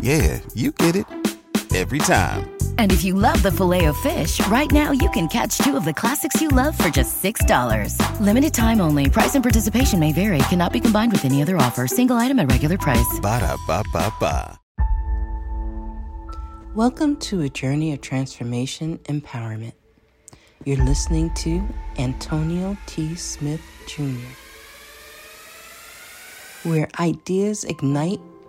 yeah, you get it every time. And if you love the filet of fish, right now you can catch two of the classics you love for just $6. Limited time only. Price and participation may vary. Cannot be combined with any other offer. Single item at regular price. Ba da ba ba ba. Welcome to a journey of transformation empowerment. You're listening to Antonio T. Smith Jr., where ideas ignite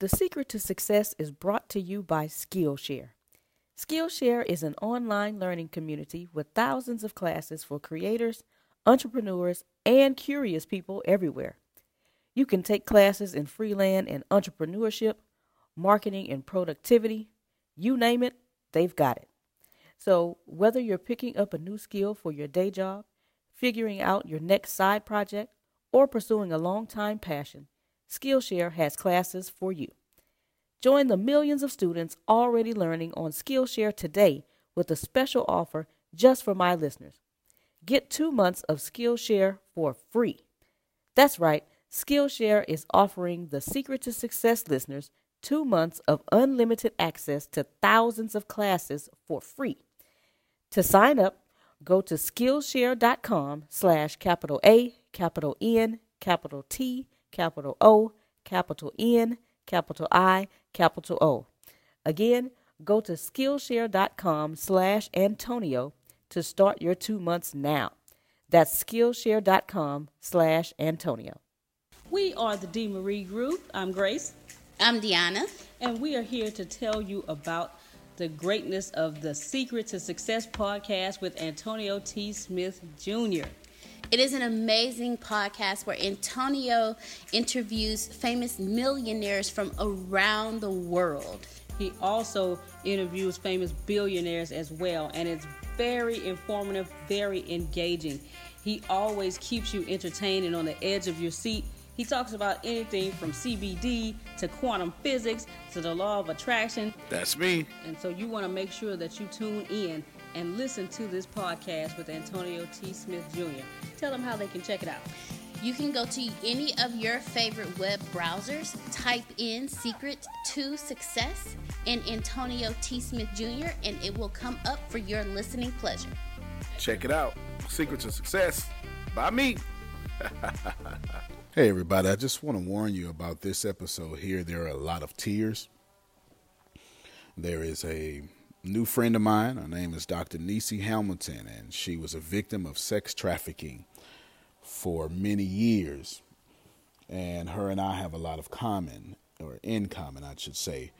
The secret to success is brought to you by Skillshare. Skillshare is an online learning community with thousands of classes for creators, entrepreneurs, and curious people everywhere. You can take classes in freelance and entrepreneurship, marketing and productivity, you name it, they've got it. So, whether you're picking up a new skill for your day job, figuring out your next side project, or pursuing a long time passion, Skillshare has classes for you. Join the millions of students already learning on Skillshare today with a special offer just for my listeners. Get two months of Skillshare for free. That's right, Skillshare is offering the Secret to Success listeners two months of unlimited access to thousands of classes for free. To sign up, go to Skillshare.com slash capital A, capital N, capital T, capital O, capital N, capital I, capital O. Again, go to Skillshare.com slash Antonio to start your two months now. That's Skillshare.com slash Antonio. We are the D. Marie Group. I'm Grace. I'm Deanna. And we are here to tell you about the greatness of the Secret to Success podcast with Antonio T. Smith Jr. It is an amazing podcast where Antonio interviews famous millionaires from around the world. He also interviews famous billionaires as well, and it's very informative, very engaging. He always keeps you entertained and on the edge of your seat. He talks about anything from CBD to quantum physics to the law of attraction. That's me. And so you want to make sure that you tune in and listen to this podcast with Antonio T. Smith Jr. Tell them how they can check it out. You can go to any of your favorite web browsers, type in Secret to Success and Antonio T. Smith Jr., and it will come up for your listening pleasure. Check it out Secret to Success by me. hey, everybody, I just want to warn you about this episode here. There are a lot of tears. There is a new friend of mine. Her name is Dr. Nissi Hamilton, and she was a victim of sex trafficking for many years. And her and I have a lot of common, or in common, I should say.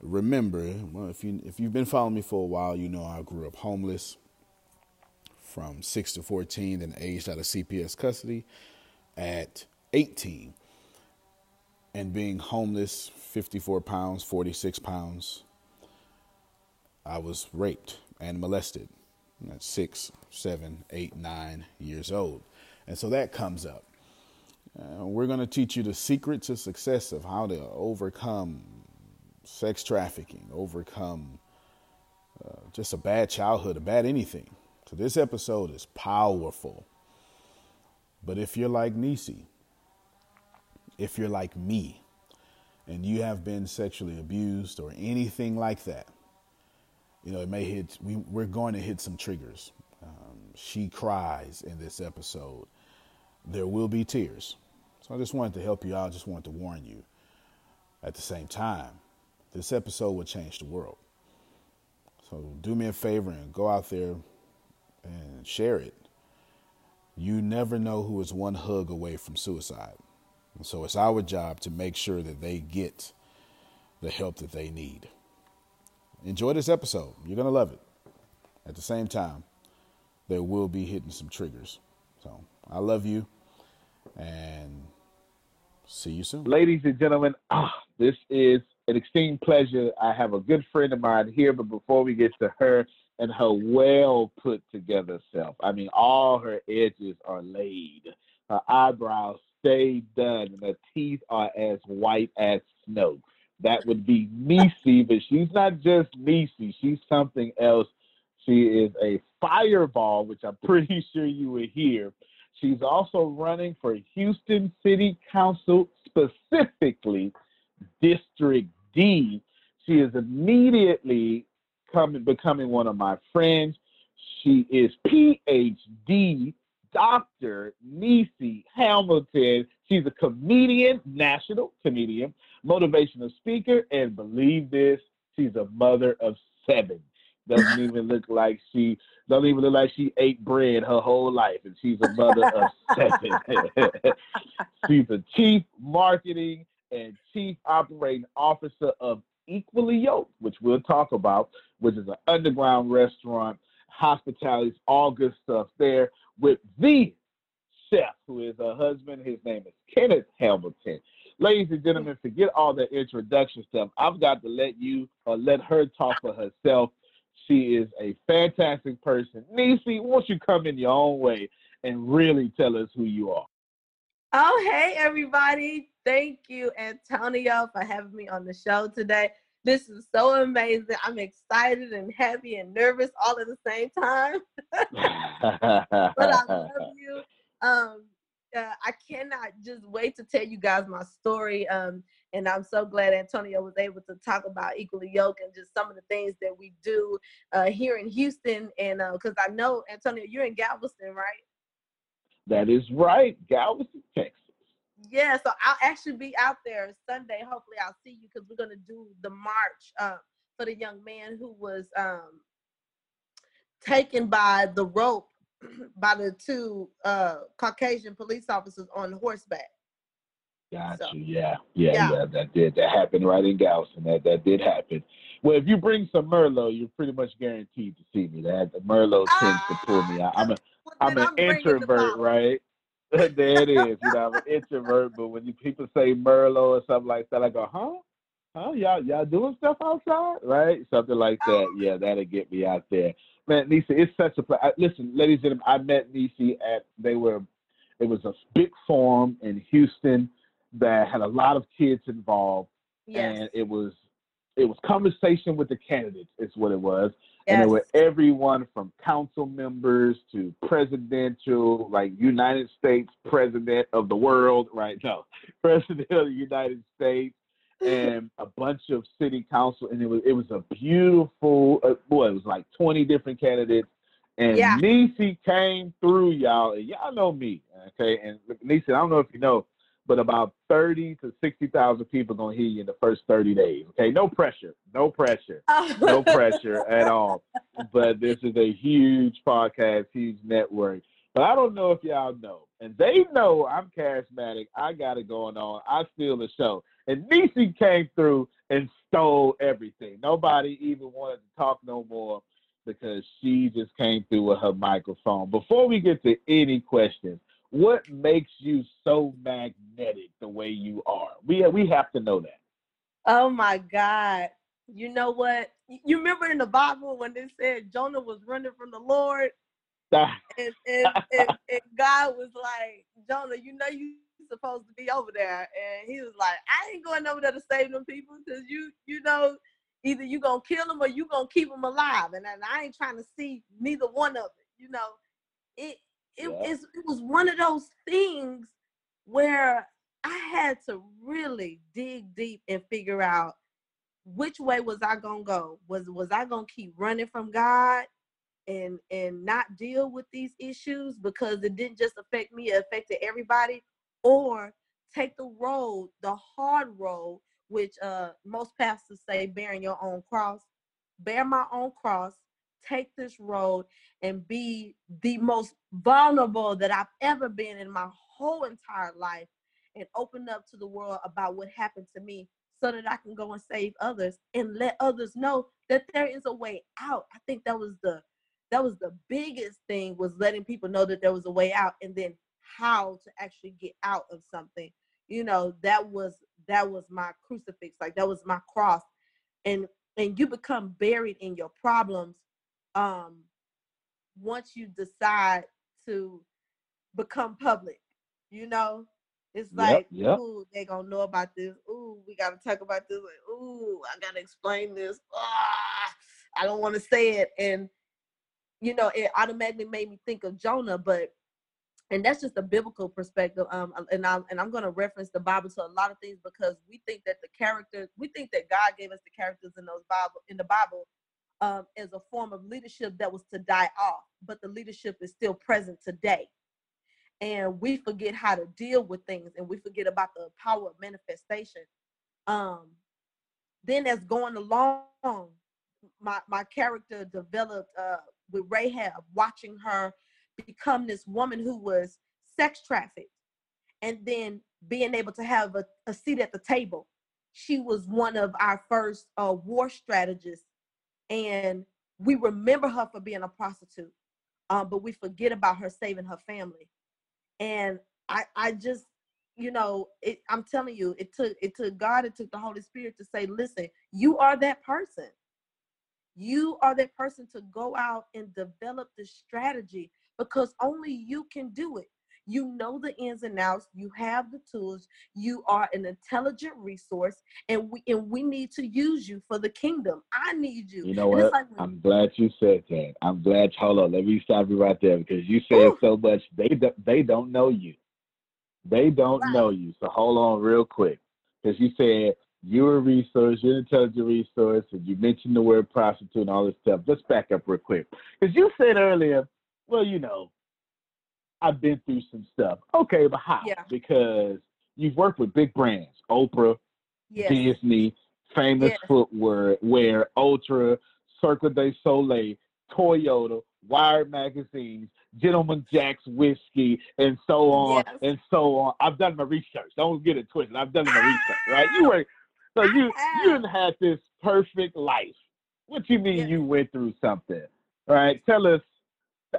Remember, well, if you if you've been following me for a while, you know I grew up homeless from six to fourteen, then aged out of CPS custody at eighteen, and being homeless, fifty four pounds, forty six pounds. I was raped and molested at six, seven, eight, nine years old. And so that comes up. Uh, we're going to teach you the secret to success of how to overcome sex trafficking, overcome uh, just a bad childhood, a bad anything. So this episode is powerful. But if you're like Nissi, if you're like me, and you have been sexually abused or anything like that, you know, it may hit, we, we're going to hit some triggers. Um, she cries in this episode there will be tears. So I just wanted to help you out, just wanted to warn you. At the same time, this episode will change the world. So do me a favor and go out there and share it. You never know who is one hug away from suicide. And so it's our job to make sure that they get the help that they need. Enjoy this episode. You're going to love it. At the same time, there will be hitting some triggers. So I love you and see you soon. Ladies and gentlemen, ah, this is an extreme pleasure. I have a good friend of mine here, but before we get to her and her well put together self, I mean, all her edges are laid, her eyebrows stay done, and her teeth are as white as snow. That would be Nissi, but she's not just Nissi, she's something else. She is a fireball, which I'm pretty sure you would hear She's also running for Houston City Council, specifically District D. She is immediately coming, becoming one of my friends. She is PhD Dr. Nissi Hamilton. She's a comedian, national comedian, motivational speaker, and believe this, she's a mother of seven. Doesn't even look like she doesn't even look like she ate bread her whole life, and she's a mother of seven. she's a chief marketing and chief operating officer of Equally Yolked, which we'll talk about, which is an underground restaurant, hospitality, all good stuff there with the chef, who is a husband. His name is Kenneth Hamilton. Ladies and gentlemen, forget all the introduction stuff. I've got to let you or let her talk for herself. She is a fantastic person. Nissi, won't you come in your own way and really tell us who you are? Oh, hey, everybody. Thank you, Antonio, for having me on the show today. This is so amazing. I'm excited and happy and nervous all at the same time. but I love you. Um, uh, I cannot just wait to tell you guys my story. Um, and I'm so glad Antonio was able to talk about equally Yoke and just some of the things that we do uh, here in Houston. And because uh, I know Antonio, you're in Galveston, right? That is right, Galveston, Texas. Yeah, so I'll actually be out there Sunday. Hopefully, I'll see you because we're gonna do the march uh, for the young man who was um, taken by the rope by the two uh, Caucasian police officers on horseback. Got so, you. Yeah, yeah, yeah, yeah, That did. That happened right in Galveston. That that did happen. Well, if you bring some Merlot, you're pretty much guaranteed to see me. That the Merlot tends uh, to pull me out. I'm a am an introvert, right? there it is. You know, I'm an introvert, but when you, people say Merlot or something like that, I go, huh? Huh? Y'all, y'all doing stuff outside, right? Something like that. Oh. Yeah, that'll get me out there. Man, Nisa, it's such a pleasure. Listen, ladies and gentlemen, I met Nissi at they were. It was a big forum in Houston that had a lot of kids involved, yes. and it was it was conversation with the candidates. Is what it was, yes. and it was everyone from council members to presidential, like United States president of the world, right? No, president of the United States, and a bunch of city council, and it was it was a beautiful. Uh, boy, it was like twenty different candidates. And yeah. Nissi came through, y'all. And y'all know me, okay? And Nissi, I don't know if you know, but about 30 to 60,000 people going to hear you in the first 30 days. Okay. No pressure. No pressure. no pressure at all. But this is a huge podcast, huge network. But I don't know if y'all know. And they know I'm charismatic. I got it going on. I steal the show. And Nissi came through and stole everything. Nobody even wanted to talk no more because she just came through with her microphone. Before we get to any questions, what makes you so magnetic the way you are? We we have to know that. Oh my God. You know what? You remember in the Bible when they said Jonah was running from the Lord? and, and, and, and, God was like, Jonah, you know you supposed to be over there. And he was like, I ain't going over there to save them people because you, you know, either you gonna kill them or you gonna keep them alive. And, and I ain't trying to see neither one of it. You know, it it, yeah. it was one of those things where I had to really dig deep and figure out which way was I gonna go. Was was I gonna keep running from God and and not deal with these issues because it didn't just affect me, it affected everybody, or take the road, the hard road, which uh most pastors say bearing your own cross, bear my own cross, take this road and be the most vulnerable that I've ever been in my whole entire life and open up to the world about what happened to me so that I can go and save others and let others know that there is a way out. I think that was the that was the biggest thing was letting people know that there was a way out and then how to actually get out of something. You know, that was that was my crucifix, like that was my cross. And and you become buried in your problems um once you decide to become public you know it's like yep, yep. ooh they gonna know about this ooh we gotta talk about this ooh i gotta explain this ah, i don't want to say it and you know it automatically made me think of jonah but and that's just a biblical perspective um and i'm and i'm going to reference the bible to a lot of things because we think that the characters we think that god gave us the characters in those bible in the bible um, as a form of leadership that was to die off, but the leadership is still present today. And we forget how to deal with things and we forget about the power of manifestation. Um, then as going along, my, my character developed uh, with Rahab, watching her become this woman who was sex trafficked and then being able to have a, a seat at the table. She was one of our first uh, war strategists and we remember her for being a prostitute, um, but we forget about her saving her family. And I, I just, you know, it, I'm telling you, it took it took God, it took the Holy Spirit to say, listen, you are that person. You are that person to go out and develop the strategy because only you can do it. You know the ins and outs. You have the tools. You are an intelligent resource, and we and we need to use you for the kingdom. I need you. You know what? Like I'm glad you said that. I'm glad. Hold on, let me stop you right there because you said Ooh. so much. They do, they don't know you. They don't right. know you. So hold on real quick because you said you're a resource, you're an intelligent resource, and you mentioned the word prostitute and all this stuff. Let's back up real quick. Because you said earlier, well, you know, I've been through some stuff. Okay, but how? Yeah. Because you've worked with big brands, Oprah, yes. Disney, famous yes. footwear, wear, ULTA, Cirque du Soleil, Toyota, Wired magazines, Gentleman Jack's whiskey, and so on yes. and so on. I've done my research. Don't get it twisted. I've done my research, right? You were so you you had this perfect life. What you mean you went through something? All right, tell us.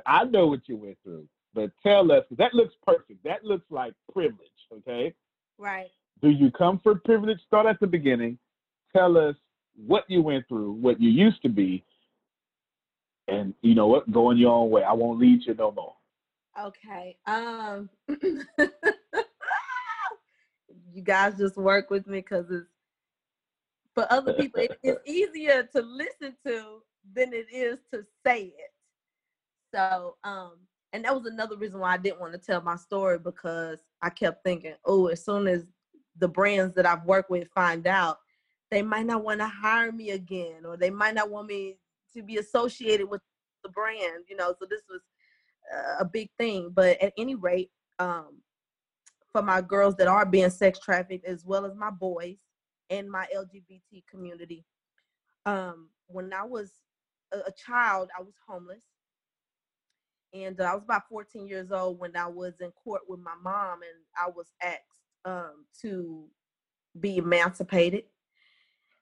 I know what you went through, but tell us that looks perfect. That looks like privilege. Okay. Right. Do you come for privilege? Start at the beginning. Tell us what you went through, what you used to be, and you know what? Going your own way. I won't lead you no more. Okay. Um. you guys just work with me because it's for other people, it, it's easier to listen to than it is to say it. So, um, and that was another reason why I didn't want to tell my story because I kept thinking, oh, as soon as the brands that I've worked with find out, they might not want to hire me again, or they might not want me to be associated with the brand, you know. So this was uh, a big thing. But at any rate, um, for my girls that are being sex trafficked, as well as my boys, in my LGBT community. Um, when I was a, a child, I was homeless. And uh, I was about 14 years old when I was in court with my mom, and I was asked um, to be emancipated.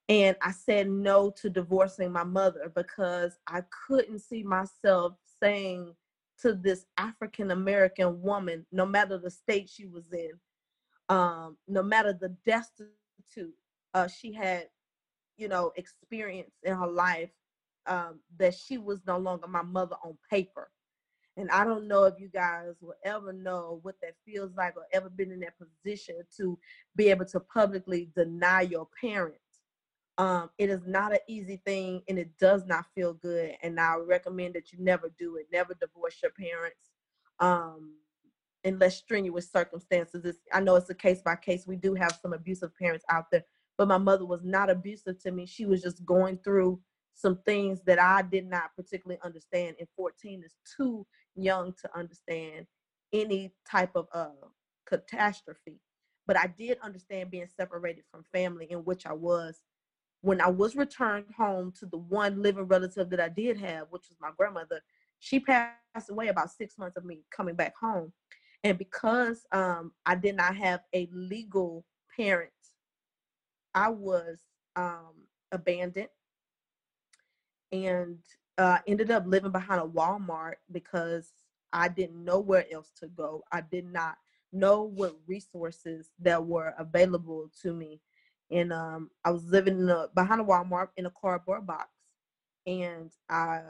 And I said no to divorcing my mother because I couldn't see myself saying to this African American woman, no matter the state she was in, um, no matter the destitute uh, she had, you know, experience in her life um, that she was no longer my mother on paper. And I don't know if you guys will ever know what that feels like or ever been in that position to be able to publicly deny your parents. Um, it is not an easy thing and it does not feel good. And I recommend that you never do it. Never divorce your parents um, unless strenuous circumstances. It's, I know it's a case by case. We do have some abusive parents out there, but my mother was not abusive to me. She was just going through some things that I did not particularly understand. And 14 is too young to understand any type of uh, catastrophe. But I did understand being separated from family, in which I was. When I was returned home to the one living relative that I did have, which was my grandmother, she passed away about six months of me coming back home. And because um, I did not have a legal parent I was um, abandoned and uh, ended up living behind a Walmart because I didn't know where else to go. I did not know what resources that were available to me. And um, I was living in a, behind a Walmart in a cardboard box. And I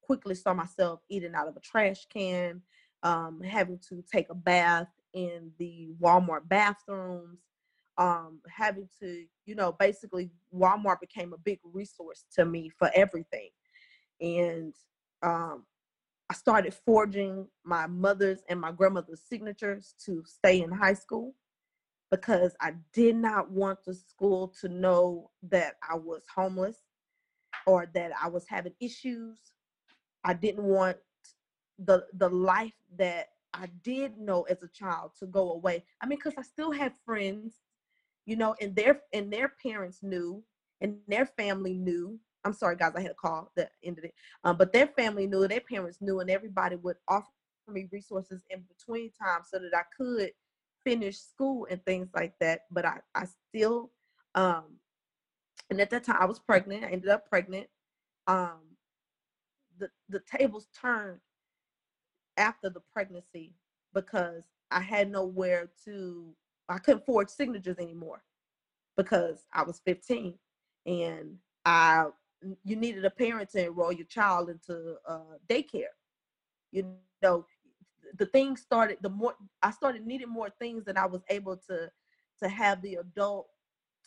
quickly saw myself eating out of a trash can, um, having to take a bath in the Walmart bathrooms, um, having to, you know, basically Walmart became a big resource to me for everything. And um, I started forging my mother's and my grandmother's signatures to stay in high school because I did not want the school to know that I was homeless or that I was having issues. I didn't want the the life that I did know as a child to go away. I mean, because I still had friends you know, and their and their parents knew, and their family knew. I'm sorry, guys, I had a call that ended it. Um, but their family knew, their parents knew, and everybody would offer me resources in between times so that I could finish school and things like that. But I, I still, um, and at that time I was pregnant. I ended up pregnant. Um, the the tables turned after the pregnancy because I had nowhere to I couldn't forge signatures anymore because I was 15 and I you needed a parent to enroll your child into uh, daycare. You know, the things started the more I started needing more things than I was able to to have the adult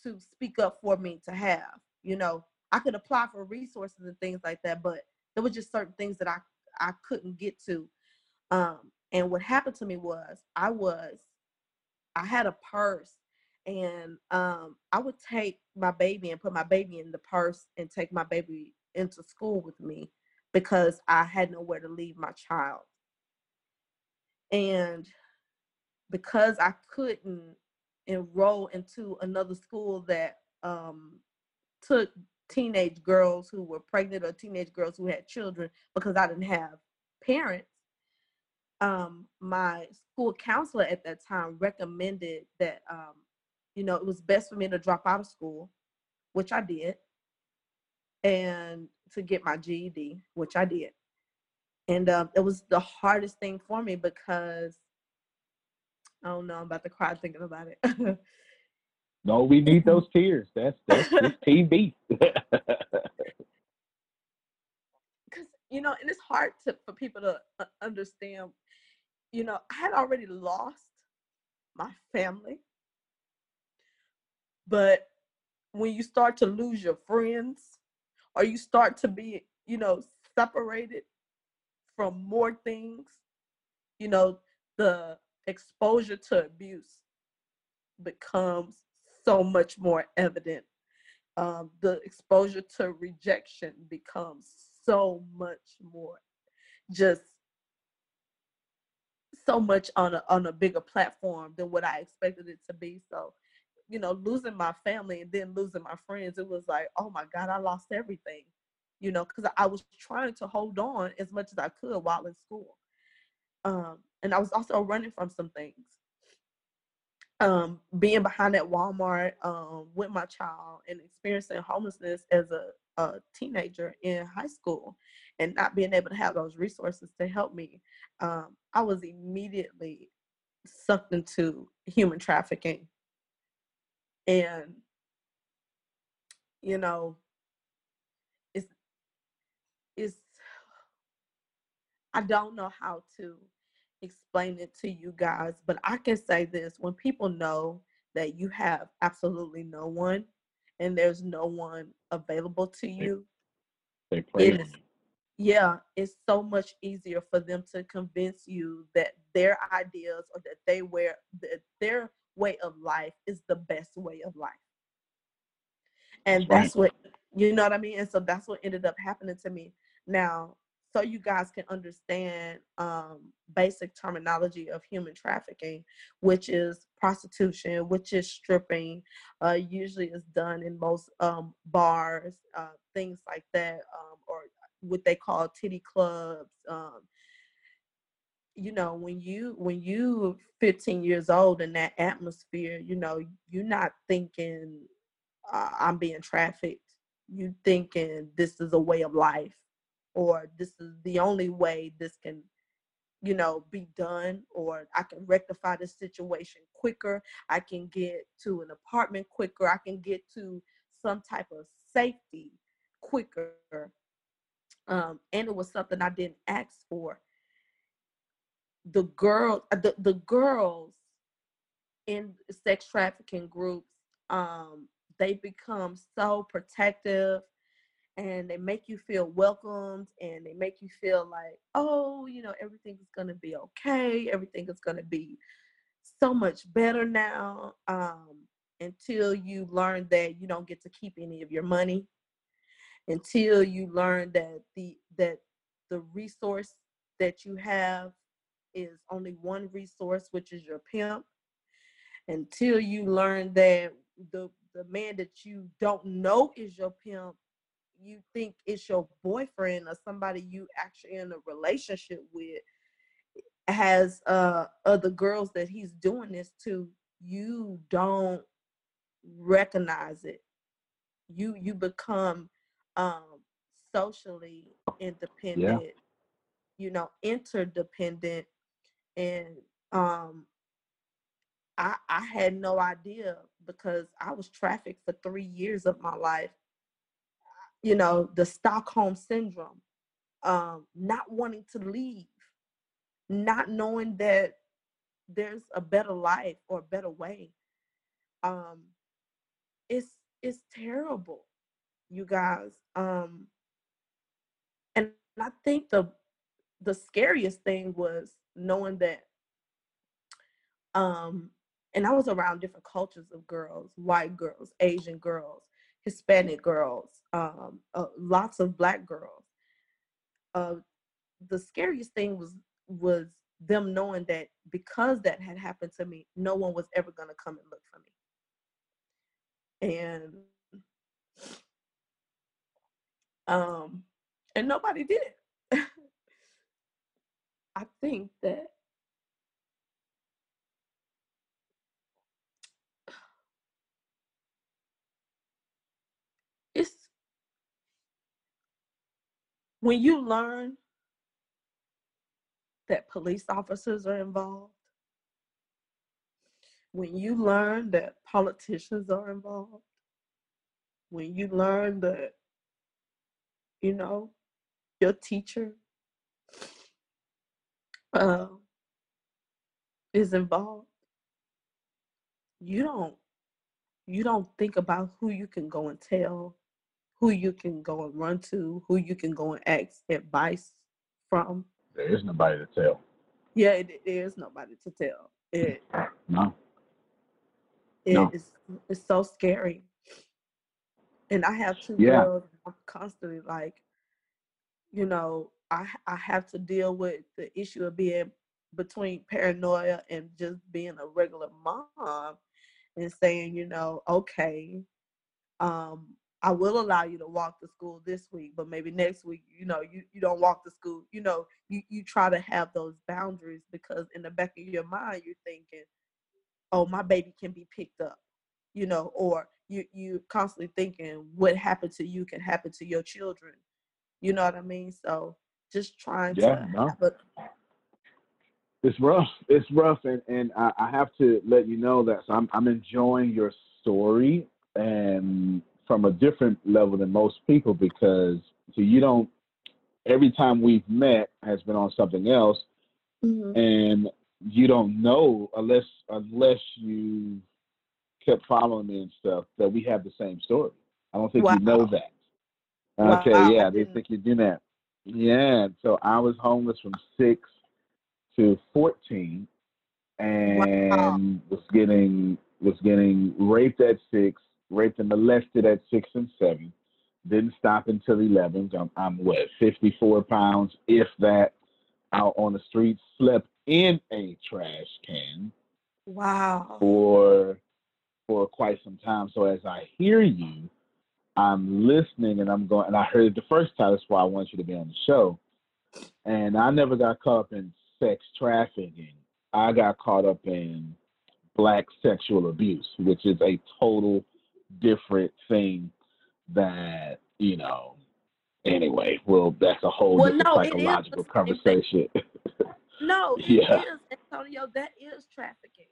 to speak up for me to have. You know, I could apply for resources and things like that, but there were just certain things that I I couldn't get to. Um, and what happened to me was I was I had a purse and um, I would take my baby and put my baby in the purse and take my baby into school with me because I had nowhere to leave my child. And because I couldn't enroll into another school that um, took teenage girls who were pregnant or teenage girls who had children because I didn't have parents, um, my school counselor at that time recommended that um, you know, it was best for me to drop out of school, which I did, and to get my GED, which I did. And um, it was the hardest thing for me because I don't know, I'm about to cry thinking about it. no, we need those tears. That's that's TV. Because you know, and it's hard to for people to uh, understand. You know, I had already lost my family. But when you start to lose your friends or you start to be, you know, separated from more things, you know, the exposure to abuse becomes so much more evident. Um, the exposure to rejection becomes so much more just so much on a on a bigger platform than what I expected it to be. So you know, losing my family and then losing my friends, it was like, oh my God, I lost everything, you know, because I was trying to hold on as much as I could while in school. Um, and I was also running from some things. Um, being behind at Walmart um, with my child and experiencing homelessness as a, a, teenager in high school and not being able to have those resources to help me, um, I was immediately sucked into human trafficking. And you know it's it's i don't know how to explain it to you guys but i can say this when people know that you have absolutely no one and there's no one available to you they play yeah it's so much easier for them to convince you that their ideas or that they wear that their way of life is the best way of life. And that's right. what, you know what I mean? And so that's what ended up happening to me. Now, so you guys can understand um, basic terminology of human trafficking, which is prostitution, which is stripping, uh, usually is done in most um, bars, uh, things like that, um, or what they call titty clubs, um, you know when you when you 15 years old in that atmosphere you know you're not thinking uh, i'm being trafficked. You thinking this is a way of life or this is the only way this can you know be done or i can rectify the situation quicker i can get to an apartment quicker i can get to some type of safety quicker. Um, and it was something i didn't ask for. The girl uh, the, the girls in sex trafficking groups um they become so protective and they make you feel welcomed and they make you feel like oh you know everything is going to be okay everything is going to be so much better now um until you learn that you don't get to keep any of your money until you learn that the that the resource that you have is only one resource, which is your pimp. Until you learn that the the man that you don't know is your pimp, you think it's your boyfriend or somebody you actually in a relationship with has uh other girls that he's doing this to, you don't recognize it. You you become um socially independent, yeah. you know, interdependent and um I I had no idea because I was trafficked for three years of my life. You know, the Stockholm syndrome, um, not wanting to leave, not knowing that there's a better life or a better way. Um, it's it's terrible, you guys. Um, and I think the the scariest thing was knowing that um and I was around different cultures of girls, white girls, Asian girls, Hispanic girls, um, uh, lots of black girls. Uh, the scariest thing was was them knowing that because that had happened to me, no one was ever going to come and look for me. And um and nobody did. I think that it's when you learn that police officers are involved, when you learn that politicians are involved, when you learn that, you know, your teacher uh, is involved, you don't you don't think about who you can go and tell, who you can go and run to, who you can go and ask advice from. There is nobody to tell. Yeah, it, it is nobody to tell. It No. it No. is it's so scary. And I have two Yeah. girls. I'm constantly like, you know, I I have to deal with the issue of being between paranoia and just being a regular mom and saying, you know, okay, um, I will allow you to walk to school this week, but maybe next week, you know, you, you don't walk to school. You know, you, you try to have those boundaries because in the back of your mind, you're thinking, oh, my baby can be picked up, you know, or you you constantly thinking what happened to you can happen to your children. You know what I mean? So just trying Yeah, to no. have a, It's rough. It's rough, and and I, I have to let you know that. So I'm I'm enjoying your story, and from a different level than most people because so you don't. Every time we've met has been on something else, Mhm. and you don't know unless unless you kept following me and stuff that we have the same story. I don't think you know that. Wow, Okay, I yeah, they think you do that. Yeah, so I was homeless from six to fourteen, and was getting was getting raped at six, raped and molested at six and seven. Didn't stop until eleven. I'm, I'm what fifty four pounds, if that, out on the street. Slept in a trash can wow. for for quite some time. So as I hear you, I'm listening and I'm going and I heard it the first time, that's why I want you to be on the show. And I never got caught up in sex trafficking. I got caught up in black sexual abuse, which is a total different thing that, you know, anyway, well that's a whole Well, no, it is the psychological conversation. No, it is, Yeah. Antonio. That is trafficking.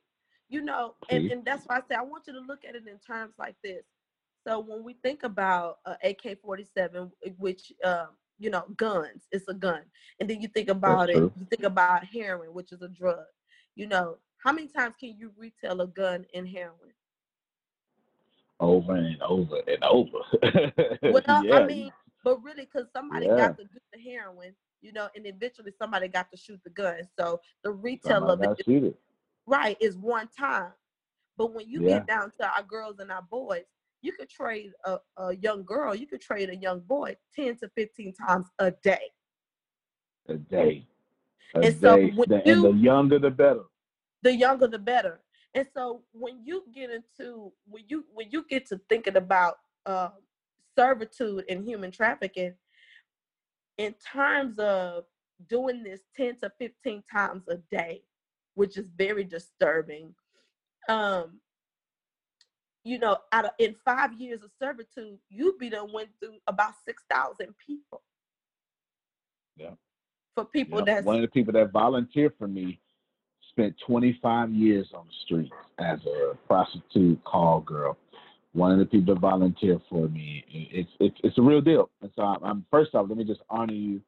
You know, and, and that's why I say I want you to look at it in terms like this. So when we think about uh, AK-47, which uh, you know, guns, it's a gun, and then you think about it, true. you think about heroin, which is a drug. You know, how many times can you retail a gun in heroin? Over and over and over. Well, yeah, I mean, but really, because somebody Yeah. got to do the heroin, you know, and eventually somebody got to shoot the gun. So the retail of somebody it got is right is one time but when you Yeah. get down to our girls and our boys you could trade a, a young girl you could trade a young boy 10 to 15 times a day A day. A And so when The- and the younger the better. the younger the better and so when you get into when you when you get to thinking about uh, servitude and human trafficking in terms of doing this 10 to 15 times a day which is very disturbing um you know out of in five years of servitude you be done went through about 6000 people Yeah. for people Yep. that's One of the people that volunteered for me spent 25 years on the streets as a prostitute call girl. One of the people that volunteered for me. It's it's it's a real deal. And so I'm, I'm first off, let me just honor you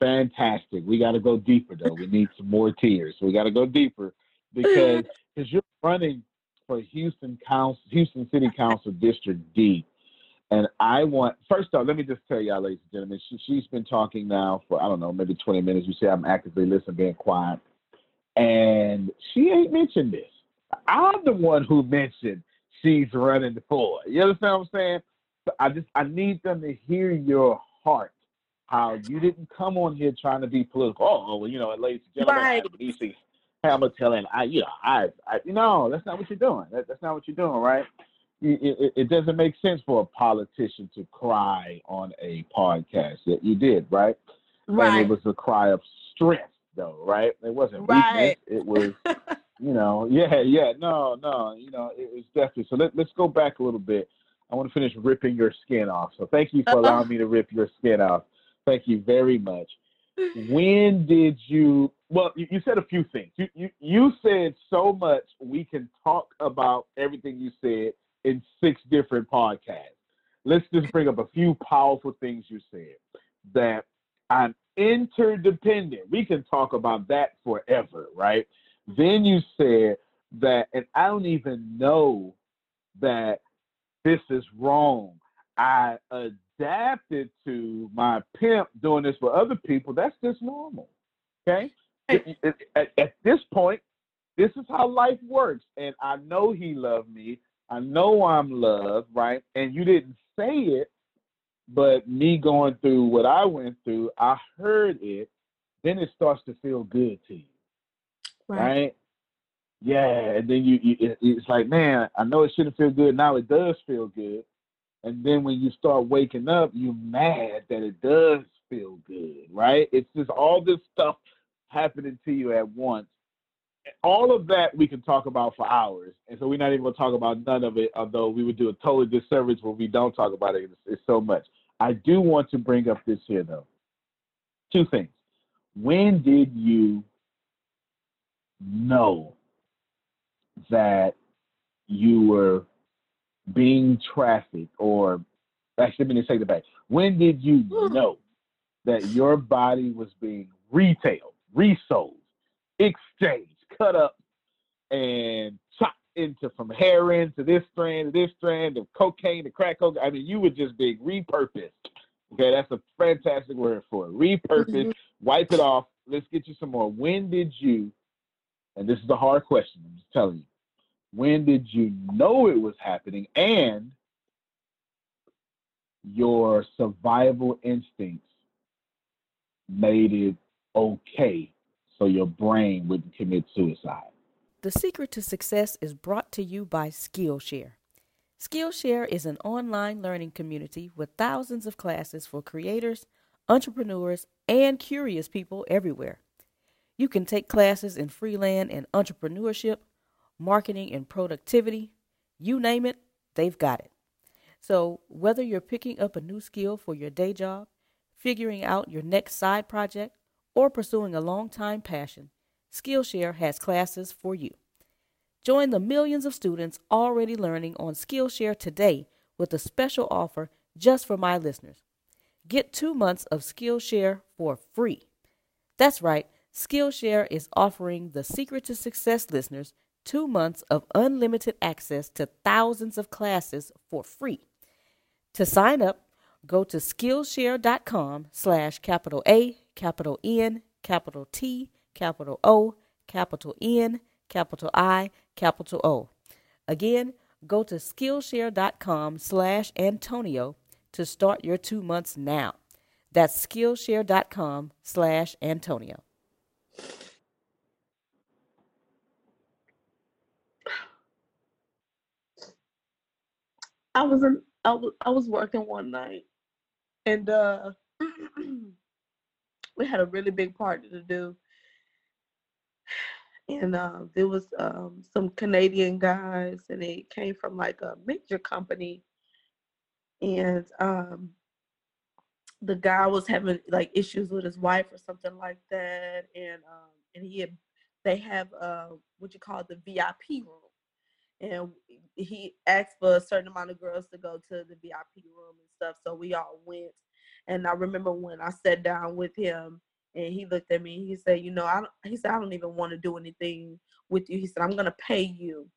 fantastic. We got to go deeper though. We need some more tears. We got to go deeper because because you're running for Houston Council, Houston City Council District D, and I want first off, let me just tell y'all, ladies and gentlemen, she, she's been talking now for I don't know, maybe 20 minutes. You see, I'm actively listening, being quiet, and she ain't mentioned this. I'm the one who mentioned she's running for. You understand what I'm saying? So I just I need them to hear your heart. How you didn't come on here trying to be political. Oh, well, you know, ladies and gentlemen, Right. I'm Nissi Hamilton, and I, you know, I, I, you know, that's not what you're doing. That, that's not what you're doing, right? It, it, it doesn't make sense for a politician to cry on a podcast. That you did, right? Right. And it was a cry of strength, though, right? It wasn't Right. weakness. It was you know, yeah, yeah, no, no, you know, it was definitely. So let, let's go back a little bit. I want to finish ripping your skin off. So thank you for uh-huh. allowing me to rip your skin off. Thank you very much. When did you? Well, you, you said a few things. You, you you said so much. We can talk about everything you said in six different podcasts. Let's just bring up a few powerful things you said. That I'm interdependent. We can talk about that forever, right? Then you said that, and I don't even know that this is wrong. I adapted to my pimp doing this for other people. That's just normal. Okay? It- it- at, at this point, this is how life works. And I know he loved me. I know I'm loved, right? And you didn't say it, but me going through what I went through, I heard it. Then it starts to feel good to you right? Yeah, and then you, you it- it's like, man, I know it shouldn't feel good. Now it does feel good, and then when you start waking up, you're mad that it does feel good, right? It's just all this stuff happening to you at once. All of that we can talk about for hours, and so we're not even going to talk about none of it. Although we would do a total disservice when we don't talk about it. It's, it's so much. I do want to bring up this here though. Two things. When did you know that you were being trafficked or actually let me take it back. When did you know that your body was being retailed, resold, exchanged, cut up, and into from heroin to this strand to this strand of cocaine to crack cocaine? I mean, you were just being repurposed. Okay, that's a fantastic word for it. Repurposed, mm-hmm. wipe it off. Let's get you some more. When did you and this is a hard question, I'm just telling you. When did you know it was happening and your survival instincts made it okay so your brain wouldn't commit suicide? The secret to success is brought to you by Skillshare. Skillshare is an online learning community with thousands of classes for creators, entrepreneurs, and curious people everywhere. You can take classes in freelance and entrepreneurship, marketing and productivity, you name it, they've got it. So, whether you're picking up a new skill for your day job, figuring out your next side project, or pursuing a long-time passion, Skillshare has classes for you. Join the millions of students already learning on Skillshare today with a special offer just for my listeners. Get two months of Skillshare for free. That's right, Skillshare is offering the Secret to Success listeners two months of unlimited access to thousands of classes for free. To sign up, go to Skillshare.com slash capital A, capital N, capital T, capital O, capital N, capital I, capital O. Again, go to Skillshare.com slash Antonio to start your two months now. That's Skillshare.com slash Antonio. I was in, I was I was working one night, and uh, we had a really big party to do, and uh, there was um, some Canadian guys, and they came from like a major company, and um, the guy was having like issues with his wife or something like that, and um, and he had, they have uh, what you call the VIP room and he asked for a certain amount of girls to go to the VIP room and stuff. So we all went. And I remember when I sat down with him, and he looked at me. He said, "You know, I don't." He said, "I don't even want to do anything with you." He said, "I'm gonna pay you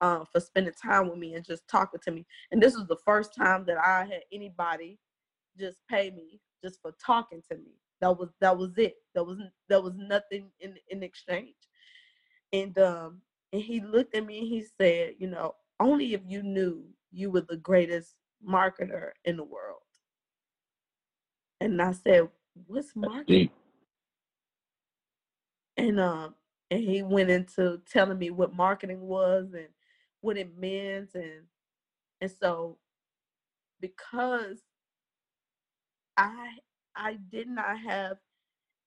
uh, for spending time with me and just talking to me." And this was the first time that I had anybody just pay me just for talking to me. That was that was it. There was there was nothing in in exchange. And um and he looked at me and he said, "You know, only if you knew you were the greatest marketer in the world." And I said, what's marketing? And um and he went into telling me what marketing was and what it meant and and so because I I did not have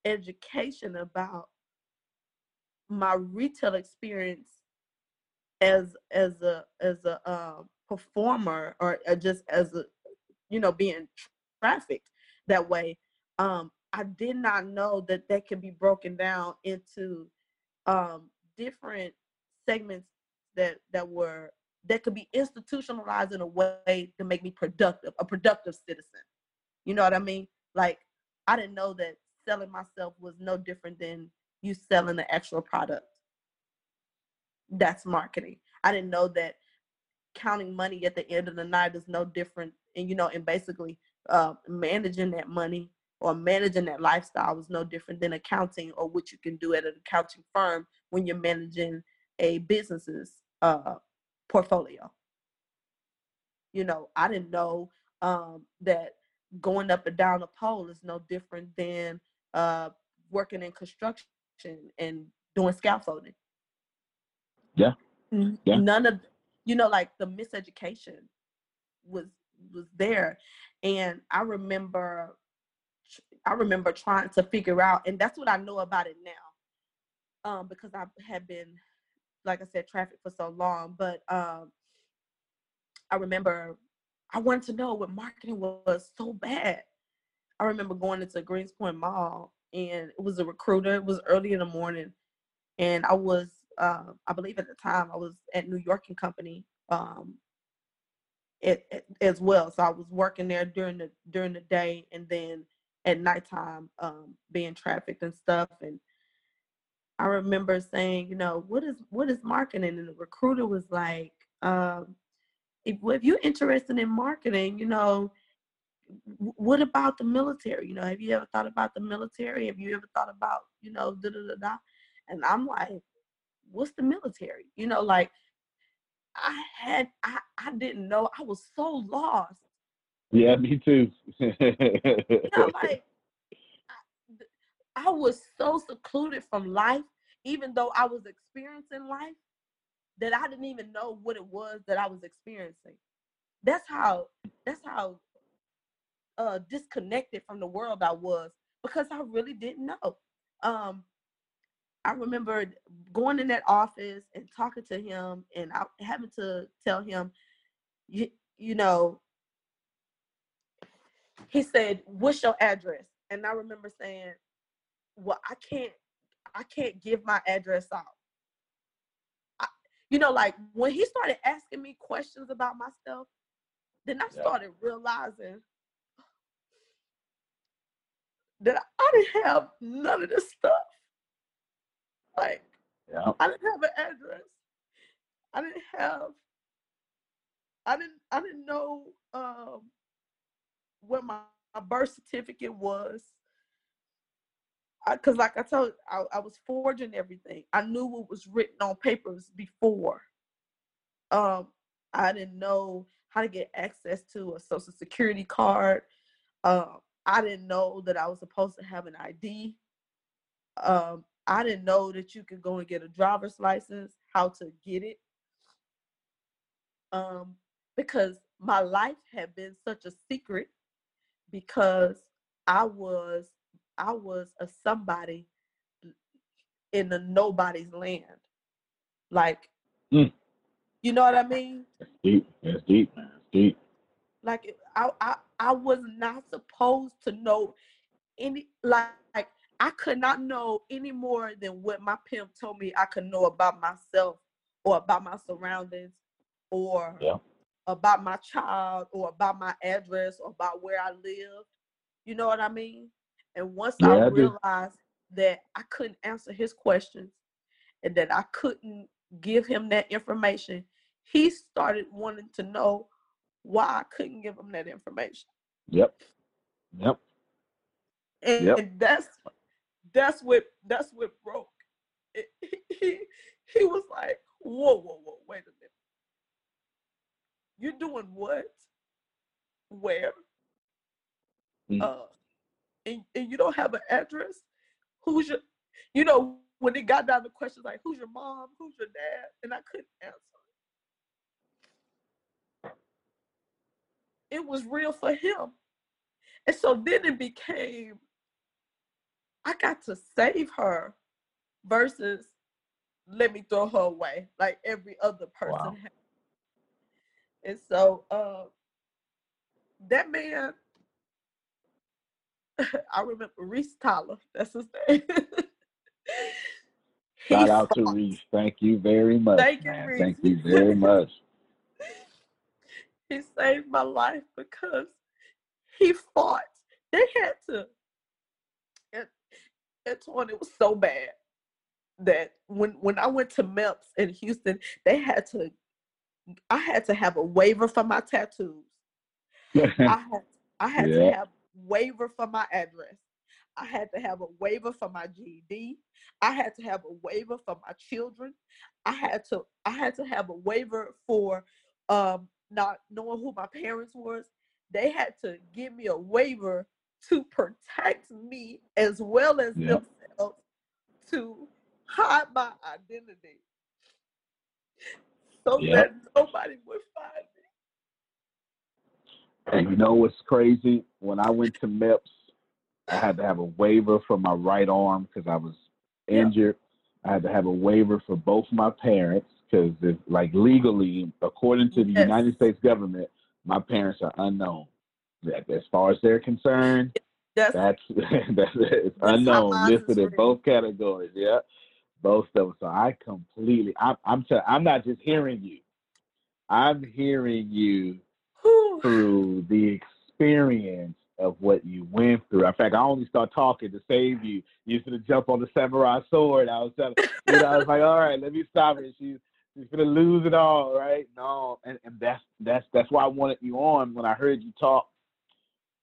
education about my retail experience as as a as a uh, performer or uh, just as a you know being trafficked that way um, I did not know that that could be broken down into um, different segments that that were that could be institutionalized in a way to make me productive, a productive citizen. You know what I mean? Like I didn't know that selling myself was no different than you selling the actual product. That's marketing. I didn't know that counting money at the end of the night is no different and you know and basically uh, managing that money or managing that lifestyle was no different than accounting or what you can do at an accounting firm when you're managing a business's uh, portfolio. You know, I didn't know um, that going up and down a pole is no different than uh, working in construction and doing scaffolding. Yeah. yeah. None of, you know, like the miseducation was was there, and I remember I remember trying to figure out, and that's what I know about it now, um, because I had been, like I said, trafficked for so long. But um, I remember I wanted to know what marketing was so bad. I remember going into Greenspoint Mall, and it was a recruiter. It was early in the morning, and I was, uh, I believe at the time, I was at New York and Company, um, it, it, as well. So I was working there during the during the day, and then at nighttime um, being trafficked and stuff. And I remember saying, you know, what is what is marketing? And the recruiter was like, um, if, if you're interested in marketing, you know, what about the military? You know, have you ever thought about the military? Have you ever thought about, you know, da da da da? And I'm like, what's the military? You know, like I had I I didn't know. I was so lost. Yeah, me too. yeah, like I, I was so secluded from life, even though I was experiencing life, that I didn't even know what it was that I was experiencing. That's how that's how uh disconnected from the world I was because I really didn't know. Um I remember going in that office and talking to him and I having to tell him you, you know he said, "What's your address?" And I remember saying, "Well, I can't, I can't give my address out." I, you know, like when he started asking me questions about myself, then I started realizing that I didn't have none of this stuff. Like, yeah. I didn't have an address. I didn't have. I didn't. I didn't know um, what my, my birth certificate was. Because, like I told, I, I was forging everything. I knew what was written on papers before. Um, I didn't know how to get access to a social security card. Um, I didn't know that I was supposed to have an ID. Um, I didn't know that you could go and get a driver's license, how to get it. Um, because my life had been such a secret because I was I was a somebody in the nobody's land. Like mm. you know what I mean? That's deep. That's deep, man. That's deep. Like I I I was not supposed to know any like, like I could not know any more than what my pimp told me I could know about myself or about my surroundings or yeah about my child or about my address or about where I live. You know what I mean? And once yeah, I realized that I couldn't answer his questions and that I couldn't give him that information, he started wanting to know why I couldn't give him that information. Yep. Yep. And, yep. that's that's what that's what broke. It, he he was like, whoa, whoa, whoa, wait a minute. You're doing what? Where? Mm. Uh, and, and you don't have an address? Who's your, you know, when it got down to questions like, who's your mom? Who's your dad? And I couldn't answer. It was real for him. And so then it became, I got to save her versus let me throw her away like every other person wow. And so uh, that man, I remember Reese Tyler. That's his name. Shout out to Reese. Thank you very much. Thank you, man. Thank you very much. he saved my life because he fought. They had to. And, and it was so bad that when when I went to MEPS in Houston, they had to I had to have a waiver for my tattoos. I had I had yeah. to have waiver for my address. I had to have a waiver for my GED. I had to have a waiver for my children. I had to I had to have a waiver for um not knowing who my parents was. They had to give me a waiver to protect me as well as yeah. themselves to hide my identity so yep. that nobody would find me. And you know what's crazy? When I went to MEPS, I had to have a waiver for my right arm because I was injured. Yep. I had to have a waiver for both my parents because, like, legally, according to the yes. United States government, my parents are unknown. That, as far as they're concerned, that's that's, that's it's unknown, listed in both categories. Yeah both of them. So I completely, I'm, I'm, t- I'm not just hearing you. I'm hearing you through the experience of what you went through. In fact, I only start talking to save you. You used to jump on the samurai sword. I was telling, you know, I was like, all right, let me stop it. She's she's gonna lose it all, right? No, and, and that's that's that's why I wanted you on when I heard you talk.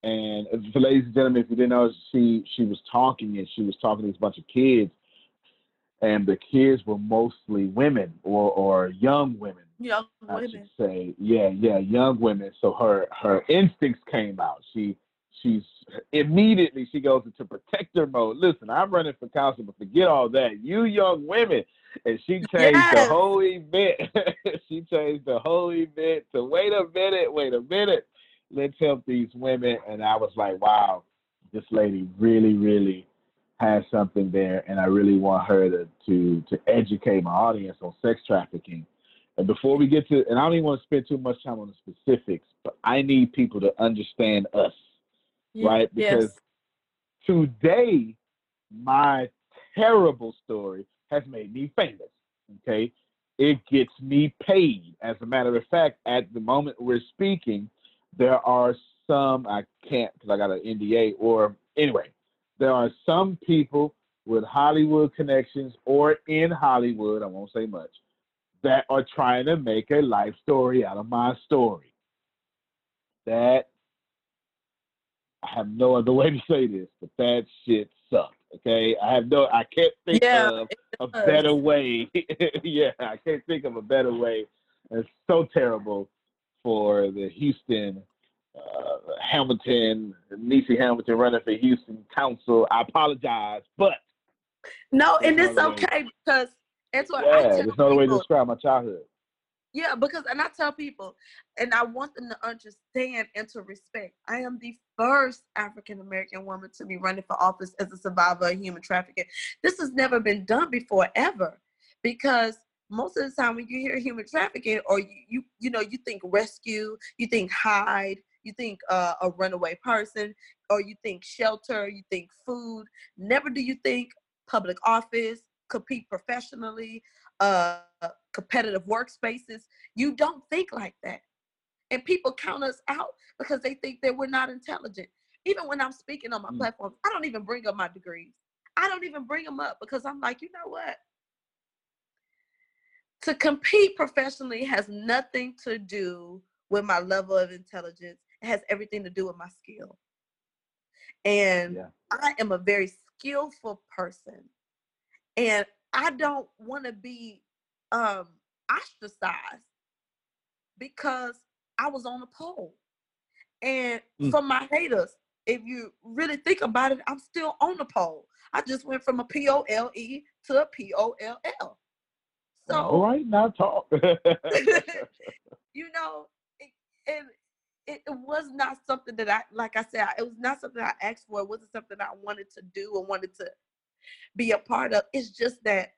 And for ladies and gentlemen, if you didn't know, she she was talking and she was talking to this bunch of kids and the kids were mostly women or or young women. Young I women. Should say, yeah, yeah, young women. So her her instincts came out. She she's immediately she goes into protector mode. Listen, I'm running for council, but forget all that. You young women. And she changed yes. the whole event. she changed the whole event to wait a minute, wait a minute. Let's help these women. And I was like, wow, this lady really, really has something there, and I really want her to to to educate my audience on sex trafficking. And before we get to, and I don't even want to spend too much time on the specifics, but I need people to understand us, yeah, right? Because yes. today, my terrible story has made me famous. Okay, it gets me paid. As a matter of fact, at the moment we're speaking, there are some I can't because I got an NDA. Or anyway, there are some people with Hollywood connections or in Hollywood, I won't say much, that are trying to make a life story out of my story. That I have no other way to say this, but that shit sucked. Okay, I have no, I can't think yeah, of a better way. yeah, I can't think of a better way. It's so terrible for the Houston uh, Hamilton, Nissi Hamilton running for Houston Council. I apologize, but no, and it's okay because it's what yeah, I tell there's people, way to describe my childhood. Yeah, because and I tell people, and I want them to understand and to respect. I am the first African American woman to be running for office as a survivor of human trafficking. This has never been done before ever, because most of the time when you hear human trafficking or you you, you know you think rescue, you think hide, you think uh, a runaway person, or you think shelter, you think food. Never do you think public office, compete professionally, uh, competitive workspaces. You don't think like that. And people count us out because they think that we're not intelligent. even when I'm speaking on my Mm. platforms, I don't even bring up my degrees. I don't even bring them up because I'm like, you know what? To compete professionally has nothing to do with my level of intelligence. Has everything to do with my skill. And Yeah. I am a very skillful person. And I don't want to be um ostracized because I was on a pole. And Mm. for my haters, if you really think about it, I'm still on the pole. I just went from a P O L E to a P O L L. So All right, now talk. you know, and it, it was not something that I, like I said, it was not something I asked for. It wasn't something I wanted to do or wanted to be a part of. It's just that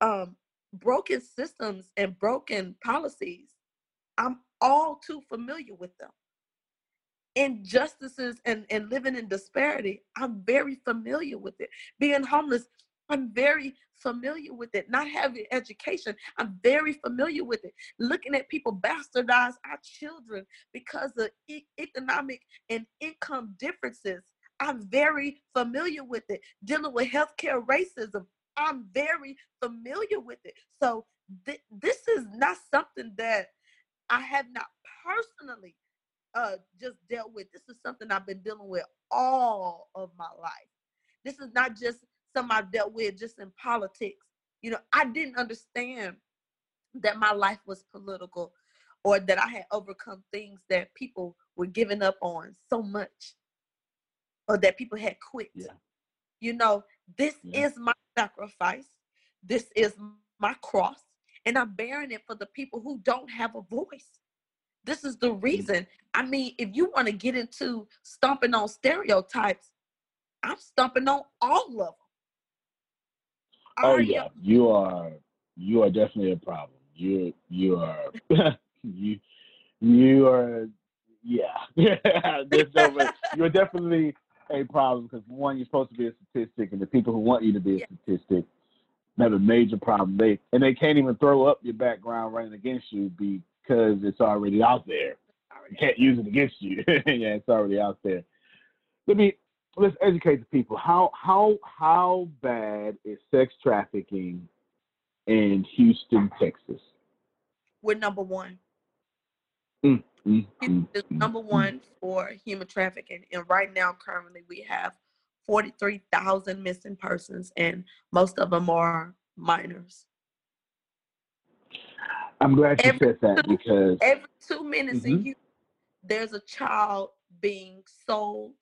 um, broken systems and broken policies, I'm all too familiar with them. Injustices and, and living in disparity, I'm very familiar with it. Being homeless, I'm very familiar with it. Not having education, I'm very familiar with it. Looking at people bastardize our children because of e- economic and income differences, I'm very familiar with it. Dealing with healthcare racism, I'm very familiar with it. So th- this is not something that I have not personally uh, just dealt with. This is something I've been dealing with all of my life. This is not just something I've dealt with just in politics. You know, I didn't understand that my life was political or that I had overcome things that people were giving up on so much or that people had quit. Yeah. You know, this Yeah. is my sacrifice. This is my cross. And I'm bearing it for the people who don't have a voice. This is the reason. I mean, if you want to get into stomping on stereotypes, I'm stomping on all of them. Oh Are you- yeah, you are you are definitely a problem. You you are you you are yeah. There's no way- you're definitely a problem because one, you're supposed to be a statistic, and the people who want you to be a Yeah. statistic have a major problem. They and they can't even throw up your background running against you because it's already out there. You can't use it against you. yeah, it's already out there. Let me let's educate the people. How how how bad is sex trafficking in Houston, Texas? We're number one. Mm, mm, mm, mm, number mm. one for human trafficking. And right now, currently, we have 43,000 missing persons, and most of them are minors. I'm glad you Every said that two- because Every two minutes in Mhm. Houston, there's a child being sold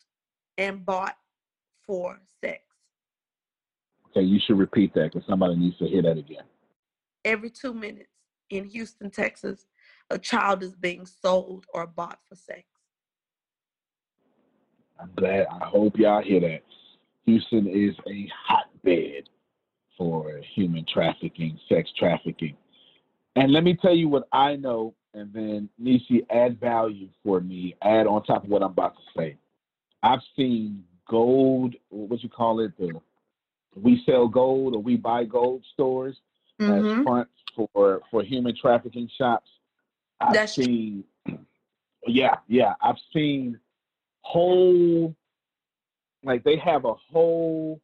and bought for sex. okay, you should repeat that because somebody needs to hear that again. Every two minutes in Houston, Texas, a child is being sold or bought for sex. I'm glad. I hope y'all hear that. Houston is a hotbed for human trafficking, sex trafficking. And let me tell you what I know, and then Nissi, add value for me, add on top of what I'm about to say. I've seen gold, what you call it, the we sell gold or we buy gold stores as Mhm. fronts for for human trafficking shops. I've That's true. seen, yeah, yeah, I've seen whole, like they have a whole,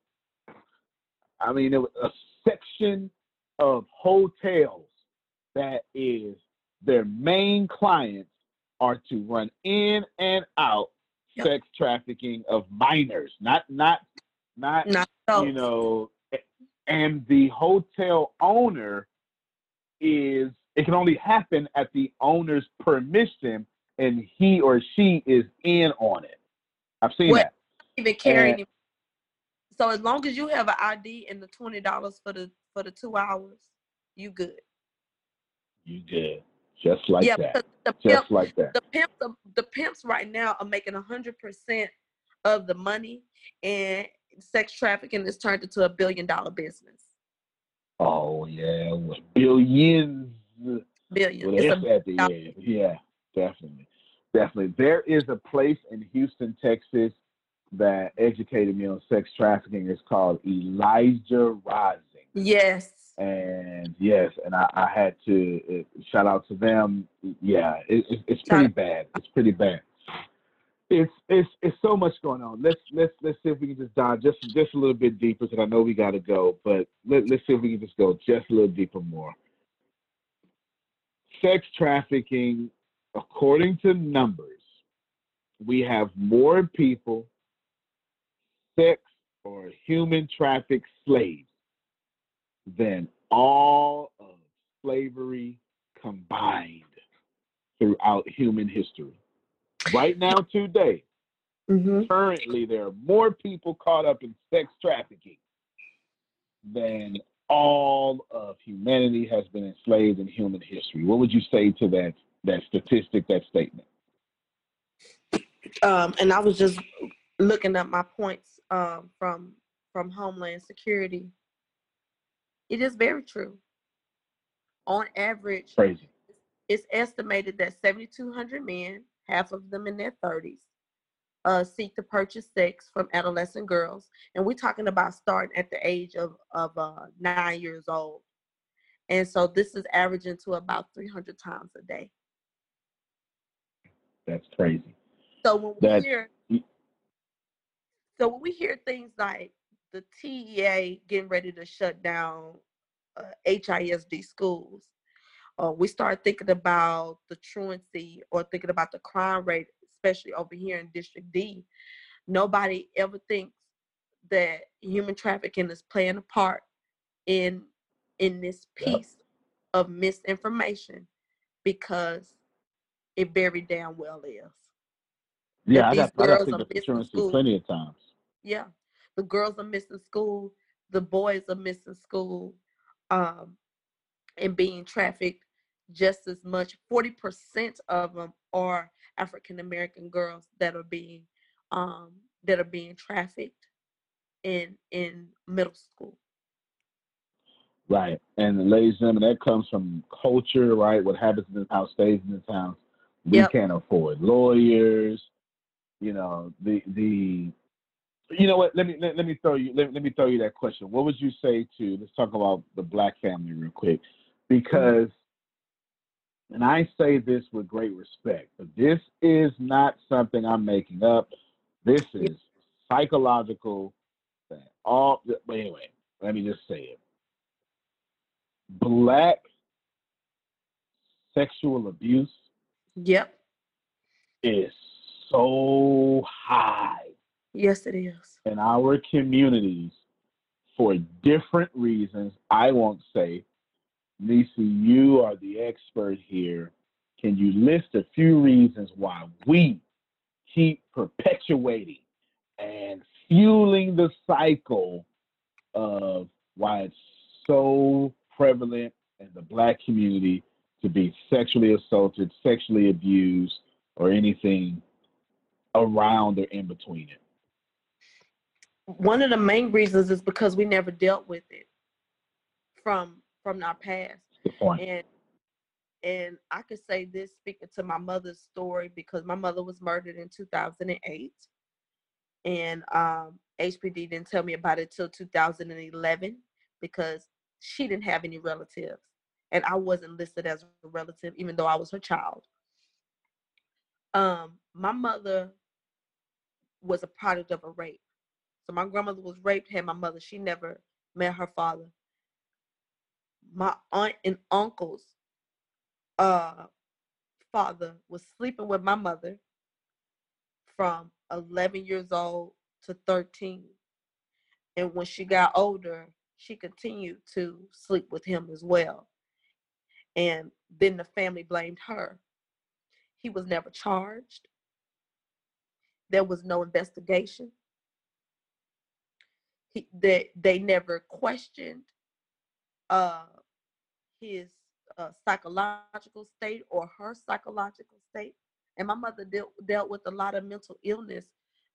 I mean, it was a section of hotels that is their main clients are to run in and out Yep. sex trafficking of minors, not not not Not you know, and the hotel owner is it can only happen at the owner's permission, and he or she is in on it. I've seen What- that. even carry And- So as long as you have an ID and the twenty dollars for the for the two hours, you good. You good, just like yeah, that, the just pimp, like that. The pimps, the, the pimps right now are making hundred percent of the money, and sex trafficking has turned into a billion dollar business. Oh yeah, billions. Billion. Well, It's at the end. Yeah, definitely, definitely. There is a place in Houston, Texas, that educated me on sex trafficking. It's called Elijah Rising. yes. And yes, and I, I had to uh, shout out to them. Yeah, it, it, it's pretty bad. It's pretty bad. it's it's it's so much going on. Let's let's let's see if we can just dive just just a little bit deeper because I know we got to go, but let, let's see if we can just go just a little deeper more. Sex trafficking, according to numbers, we have more people sex or human trafficked slaves than all of slavery combined throughout human history. Right now, today, Mm-hmm. currently, there are more people caught up in sex trafficking than all of humanity has been enslaved in human history. What would you say to that that statistic, that statement? um, and I was just looking up my points um, from from Homeland Security. It is very true. On average, Crazy. it's estimated that 7,200 men, half of them in their 30s, uh, seek to purchase sex from adolescent girls, and we're talking about starting at the age of of uh, nine years old. And so this is averaging to about 300 times a day. That's crazy. So when we hear, so when we hear things like the TEA getting ready to shut down uh, HISD schools, uh, we start thinking about the truancy or thinking about the crime rate, especially over here in District D. Nobody ever thinks that human trafficking is playing a part in in this piece of misinformation because it very damn well is. Yeah, I got, I got girls to are think of missing insurance plenty of times. Yeah. The girls are missing school, the boys are missing school, um, and being trafficked just as much. 40% of them are African American girls that are being um, that are being trafficked in in middle school. Right. And ladies and gentlemen, that comes from culture, right? What happens in this house stays in this house. We Yep. can't afford lawyers. You know, the the you know what, let me let, let me throw you let, let me throw you that question. What would you say to let's talk about the black family real quick. Because and I say this with great respect, but this is not something I'm making up. This is psychological thing. All but anyway, let me just say it black sexual abuse Yep. is so high Yes, it is. in our communities for different reasons. I won't say. Nissi, you are the expert here. Can you list a few reasons why we keep perpetuating and fueling the cycle of why it's so prevalent in the black community to be sexually assaulted, sexually abused, or anything around or in between it? One of the main reasons is because we never dealt with it from from our past. And and I could say this speaking to my mother's story because my mother was murdered in 2008 and um HPD didn't tell me about it till 2011 because she didn't have any relatives and I wasn't listed as a relative even though I was her child. Um my mother was a product of a rape. So my grandmother was raped, had my mother, she never met her father. My aunt and uncle's uh father was sleeping with my mother from 11 years old to 13 and when she got older she continued to sleep with him as well. And then the family blamed her. He was never charged. There was no investigation they, they never questioned uh, his uh, psychological state or her psychological state. And my mother dealt, dealt with a lot of mental illness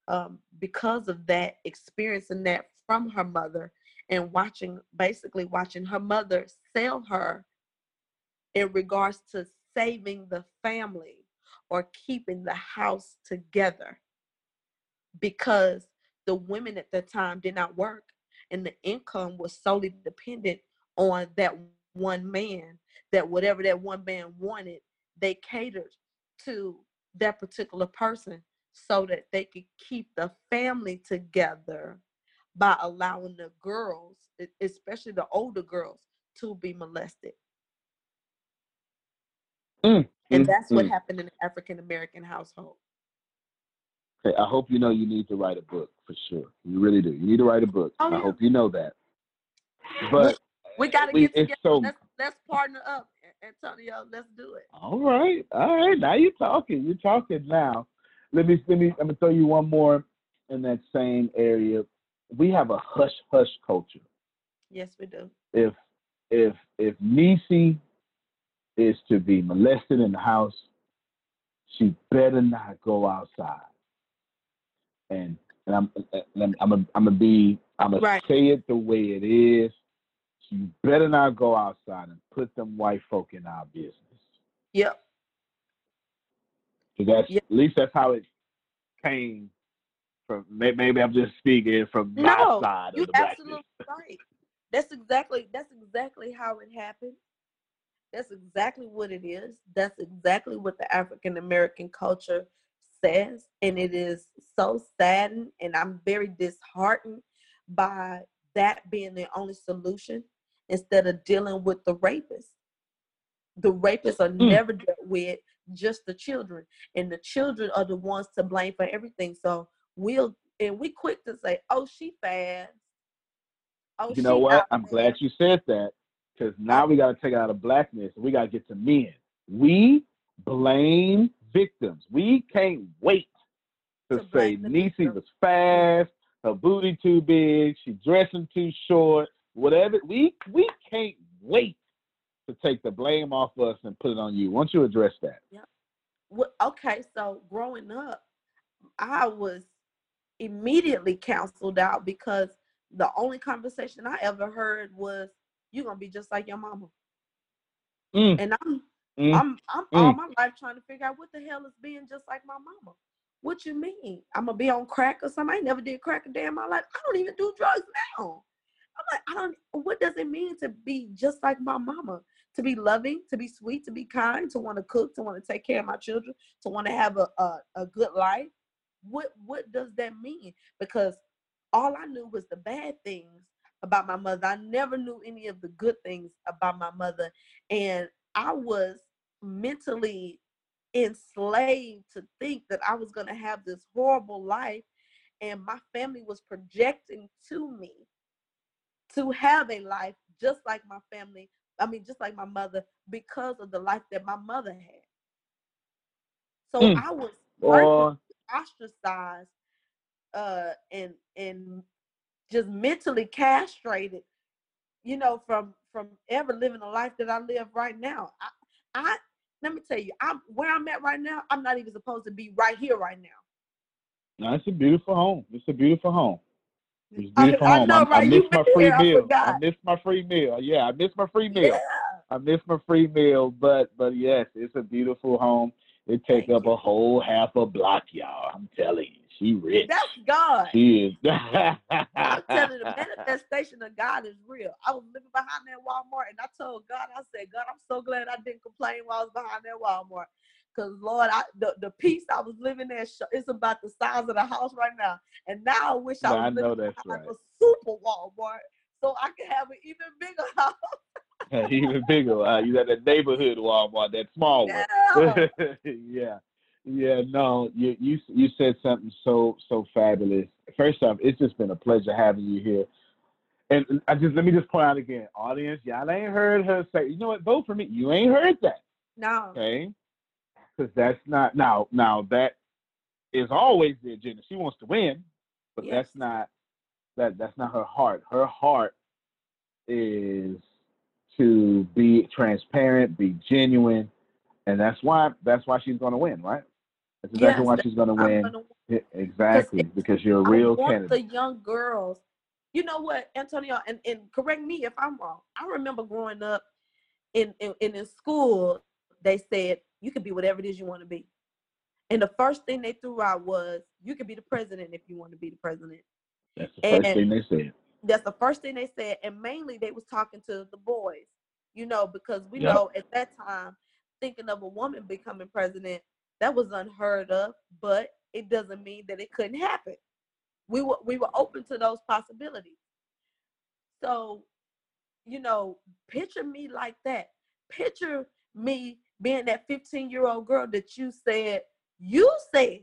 um, because of that, experiencing that from her mother and watching, basically watching her mother sell her in regards to saving the family or keeping the house together because the women at that time did not work and the income was solely dependent on that one man that whatever that one man wanted they catered to that particular person so that they could keep the family together by allowing the girls, especially the older girls, to be molested. Mm, and mm, that's what mm. happened in the African American household. Okay, I hope you know you need to write a book for sure. You really do. You need to write a book. Oh, I hope you know that. But We got to we- get together. so let's let's partner up, Antonio. Let's do it. All right, all right. Now you're talking. You're talking now. Let me let me. I'm gonna throw you one more in that same area. We have a hush hush culture. Yes, we do. If if if Nissi is to be molested in the house, she better not go outside. And and I'm and I'm gonna I'm gonna be I'm gonna Right. say it the way it is. You better not go outside and put them white folk in our business. Yep. 'Cause that's Yep. at least that's how it came from. Maybe I'm just speaking from my No, side you of the blackness. absolutely right. That's exactly that's exactly how it happened. That's exactly what it is. That's exactly what the African American culture says, and it is so saddened, and I'm very disheartened by that being the only solution instead of dealing with the rapists. The rapists are Mm. never dealt with, just the children, and the children are the ones to blame for everything. So we'll and we quick to say, "Oh, she fast." Oh, you know what? I'm there." glad you said that because now we got to take it out of blackness. We got to get to men. We blame victims. We can't wait to, To say blame the Nissi victim. was fast, her booty too big, she dressing too short, whatever. We we can't wait to take the blame off us and put it on you. Why don't you address that? What, okay, so growing up, I was immediately counseled out because the only conversation I ever heard was, "You're gonna be just like your mama," Mm, and I'm mm. I'm I'm all mm. my life trying to figure out what the hell is being just like my mama. What you mean? I'm gonna be on crack or something? I never did crack a day in my life. I don't even do drugs now. I'm like, I don't. What does it mean to be just like my mama? To be loving, to be sweet, to be kind, to want to cook, to want to take care of my children, to want to have a, a a good life. What what does that mean? Because all I knew was the bad things about my mother. I never knew any of the good things about my mother, and I was mentally enslaved to think that I was going to have this horrible life and my family was projecting to me to have a life just like my family, I mean just like my mother because of the life that my mother had. So Mm. I was Or ostracized uh and and just mentally castrated you know from from ever living the life that i live right now i i let me tell you i'm where i'm at right now i'm not even supposed to be right here right now no, it's a beautiful home. It's a beautiful home. It's a I- beautiful I home. know, I, I right? You miss my free here, I meal. I forgot. miss my free meal. Yeah, I miss my free meal. yeah I miss my free meal, but but yes, it's a beautiful home. It take Thank up you. a whole half a block, y'all. I'm telling you, she rich. that's god She is. i'm telling you the manifestation of god is real i was living behind that walmart and i told god i said god i'm so glad i didn't complain while i was behind that walmart because lord i the, the peace i was living there sh- it's about the size of the house right now and now i wish i No, was I living behind right. a super walmart so i could have an even bigger house Even bigger. Uh, you at that neighborhood Walmart, that small one. yeah. yeah, yeah. No, you you you said something so so fabulous. First off, it's just been a pleasure having you here. And I just let me just point out again, audience, y'all ain't heard her say, you know what, vote for me. You ain't heard that, no okay? Because that's not now. Now that is always the agenda. She wants to win, but Yes. that's not that that's not her heart. Her heart is to be transparent, be genuine, and that's why that's why she's going to win, right? That's exactly Yes, why she's going to win. Yeah, Exactly, because you're a real want candidate. the young girls. You know what, Antonio, and, and correct me if I'm wrong. I remember growing up in, in, in school, they said you can be whatever it is you want to be. And the first thing they threw out was you can be the president if you want to be the president. That's the first and- thing they said. That's the first thing they said. And mainly they was talking to the boys, you know, because we Yep. know at that time, thinking of a woman becoming president, that was unheard of. But it doesn't mean that it couldn't happen. We were we were open to those possibilities. So, you know, picture me like that. Picture me being that 15 year old girl that you said, you said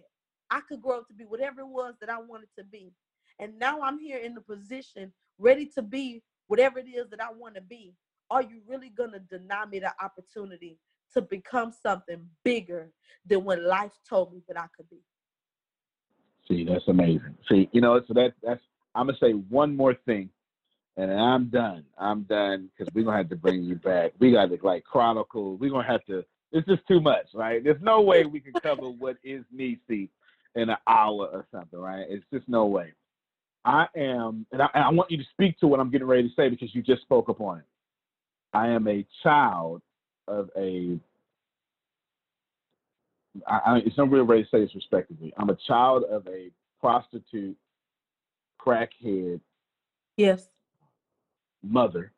I could grow up to be whatever it was that I wanted to be. And now I'm here in the position ready to be whatever it is that I want to be. Are you really going to deny me the opportunity to become something bigger than what life told me that I could be? See, that's amazing. See, you know, so that that's I'm gonna say one more thing, and I'm done. I'm done because we're gonna have to bring you back. We got to like chronicle. We're gonna have to. It's just too much, right? There's no way we can cover what is Nissi in an hour or something, right? It's just no way. I am, and I, and I want you to speak to what I'm getting ready to say because you just spoke upon it. I am a child of a I, I, it's not real way to say this respectively. I'm a child of a prostitute, crackhead, yes, mother,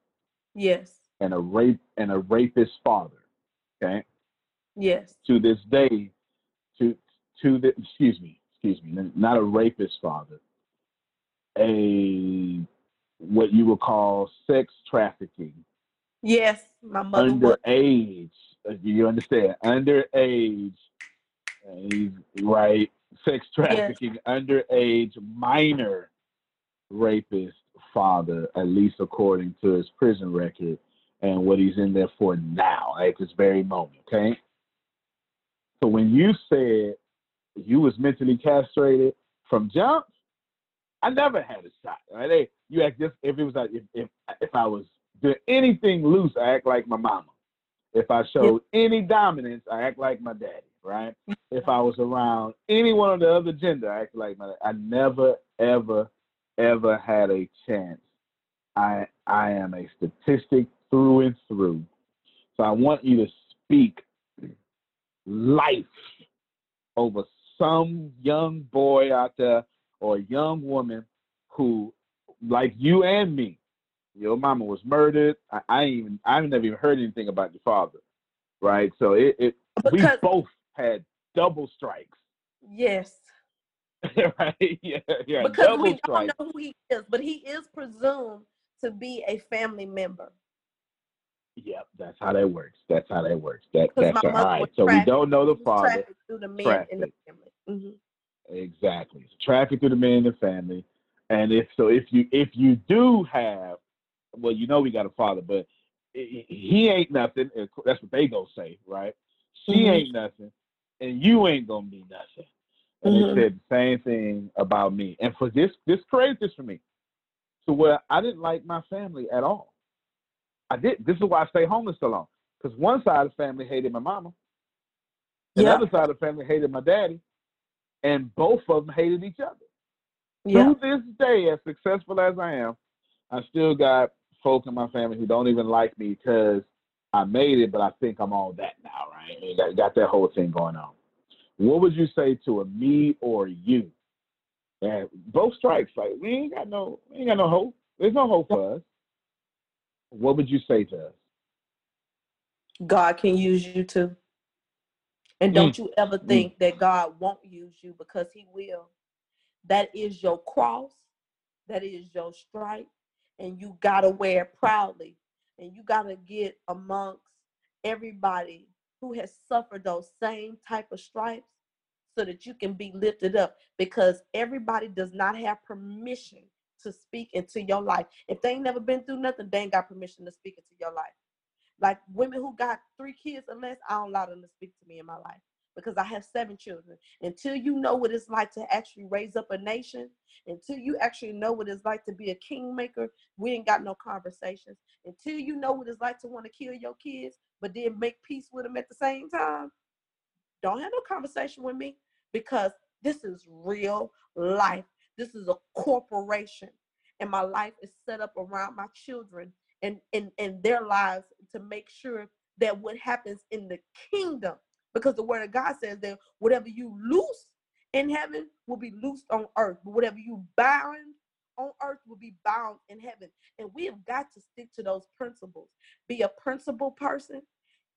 yes, and a rape and a rapist father. Okay. Yes. To this day, to to the excuse me, excuse me, not a rapist father, a what you would call sex trafficking. Yes, my mother. Underage. Uh, was. You understand? Underage he's right, sex trafficking, yes. underage minor rapist father, at least according to his prison record and what he's in there for now at this very moment. Okay. So when you said you was mentally castrated from jump, I never had a shot. Right? you act just if it was like if if if I was doing anything loose, I act like my mama. If I showed any dominance, I act like my daddy right? if I was around anyone of the other gender, I act like my, I never, ever, ever had a chance. I I am a statistic through and through. So I want you to speak life over some young boy out there or young woman who, like you and me, your mama was murdered. I, I even I've never even heard anything about your father, right? So it, it we both had double strikes. Yes. right? Yeah, yeah. Because double we strikes. don't know who he is, but he is presumed to be a family member. Yep, that's how that works. That's how that works. That that's all right. So we don't know the father. Traffic through the men in the family. Mm-hmm. Exactly. Traffic through the men in the family, and if so, if you if you do have, well, you know we got a father, but he ain't nothing. That's what they go say, right? She mm-hmm. ain't nothing, and you ain't gonna be nothing. And mm-hmm. they said the same thing about me. And for this, this created this for me. So where I didn't like my family at all. I did. This is why I stay homeless so long. Because one side of the family hated my mama. The other side of the family hated my daddy. And both of them hated each other. To this day, as successful as I am, I still got folk in my family who don't even like me because I made it, but I think I'm all that now, right? And got, got that whole thing going on. What would you say to a me or you? And both strikes, like we ain't got no, we ain't got no hope. There's no hope for us. What would you say to us? God can use you too. And don't mm. you ever mm. think mm. that God won't use you because He will. That is your cross. That is your stripe. And you gotta wear it proudly and you got to get amongst everybody who has suffered those same type of stripes so that you can be lifted up because everybody does not have permission to speak into your life. If they ain't never been through nothing, they ain't got permission to speak into your life. Like women who got three kids or less, I don't allow them to speak to me in my life because I have seven children. Until you know what it's like to actually raise up a nation, until you actually know what it's like to be a kingmaker, we ain't got no conversations. Until you know what it's like to want to kill your kids, but then make peace with them at the same time, don't have no conversation with me because this is real life. This is a corporation. And my life is set up around my children and, and, and their lives to make sure that what happens in the kingdom because the word of God says that whatever you loose in heaven will be loosed on earth, but whatever you bind on earth will be bound in heaven. And we have got to stick to those principles. Be a principle person,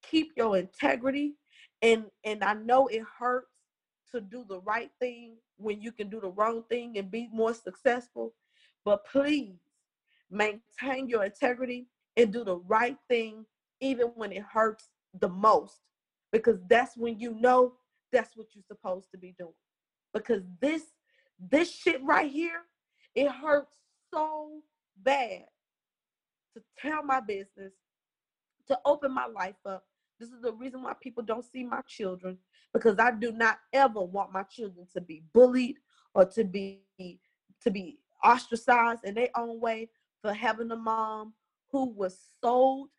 keep your integrity. And and I know it hurts to do the right thing when you can do the wrong thing and be more successful. But please maintain your integrity and do the right thing even when it hurts the most because that's when you know that's what you're supposed to be doing. Because this this shit right here it hurts so bad to tell my business to open my life up. This is the reason why people don't see my children because i do not ever want my children to be bullied or to be to be ostracized in their own way for having a mom who was sold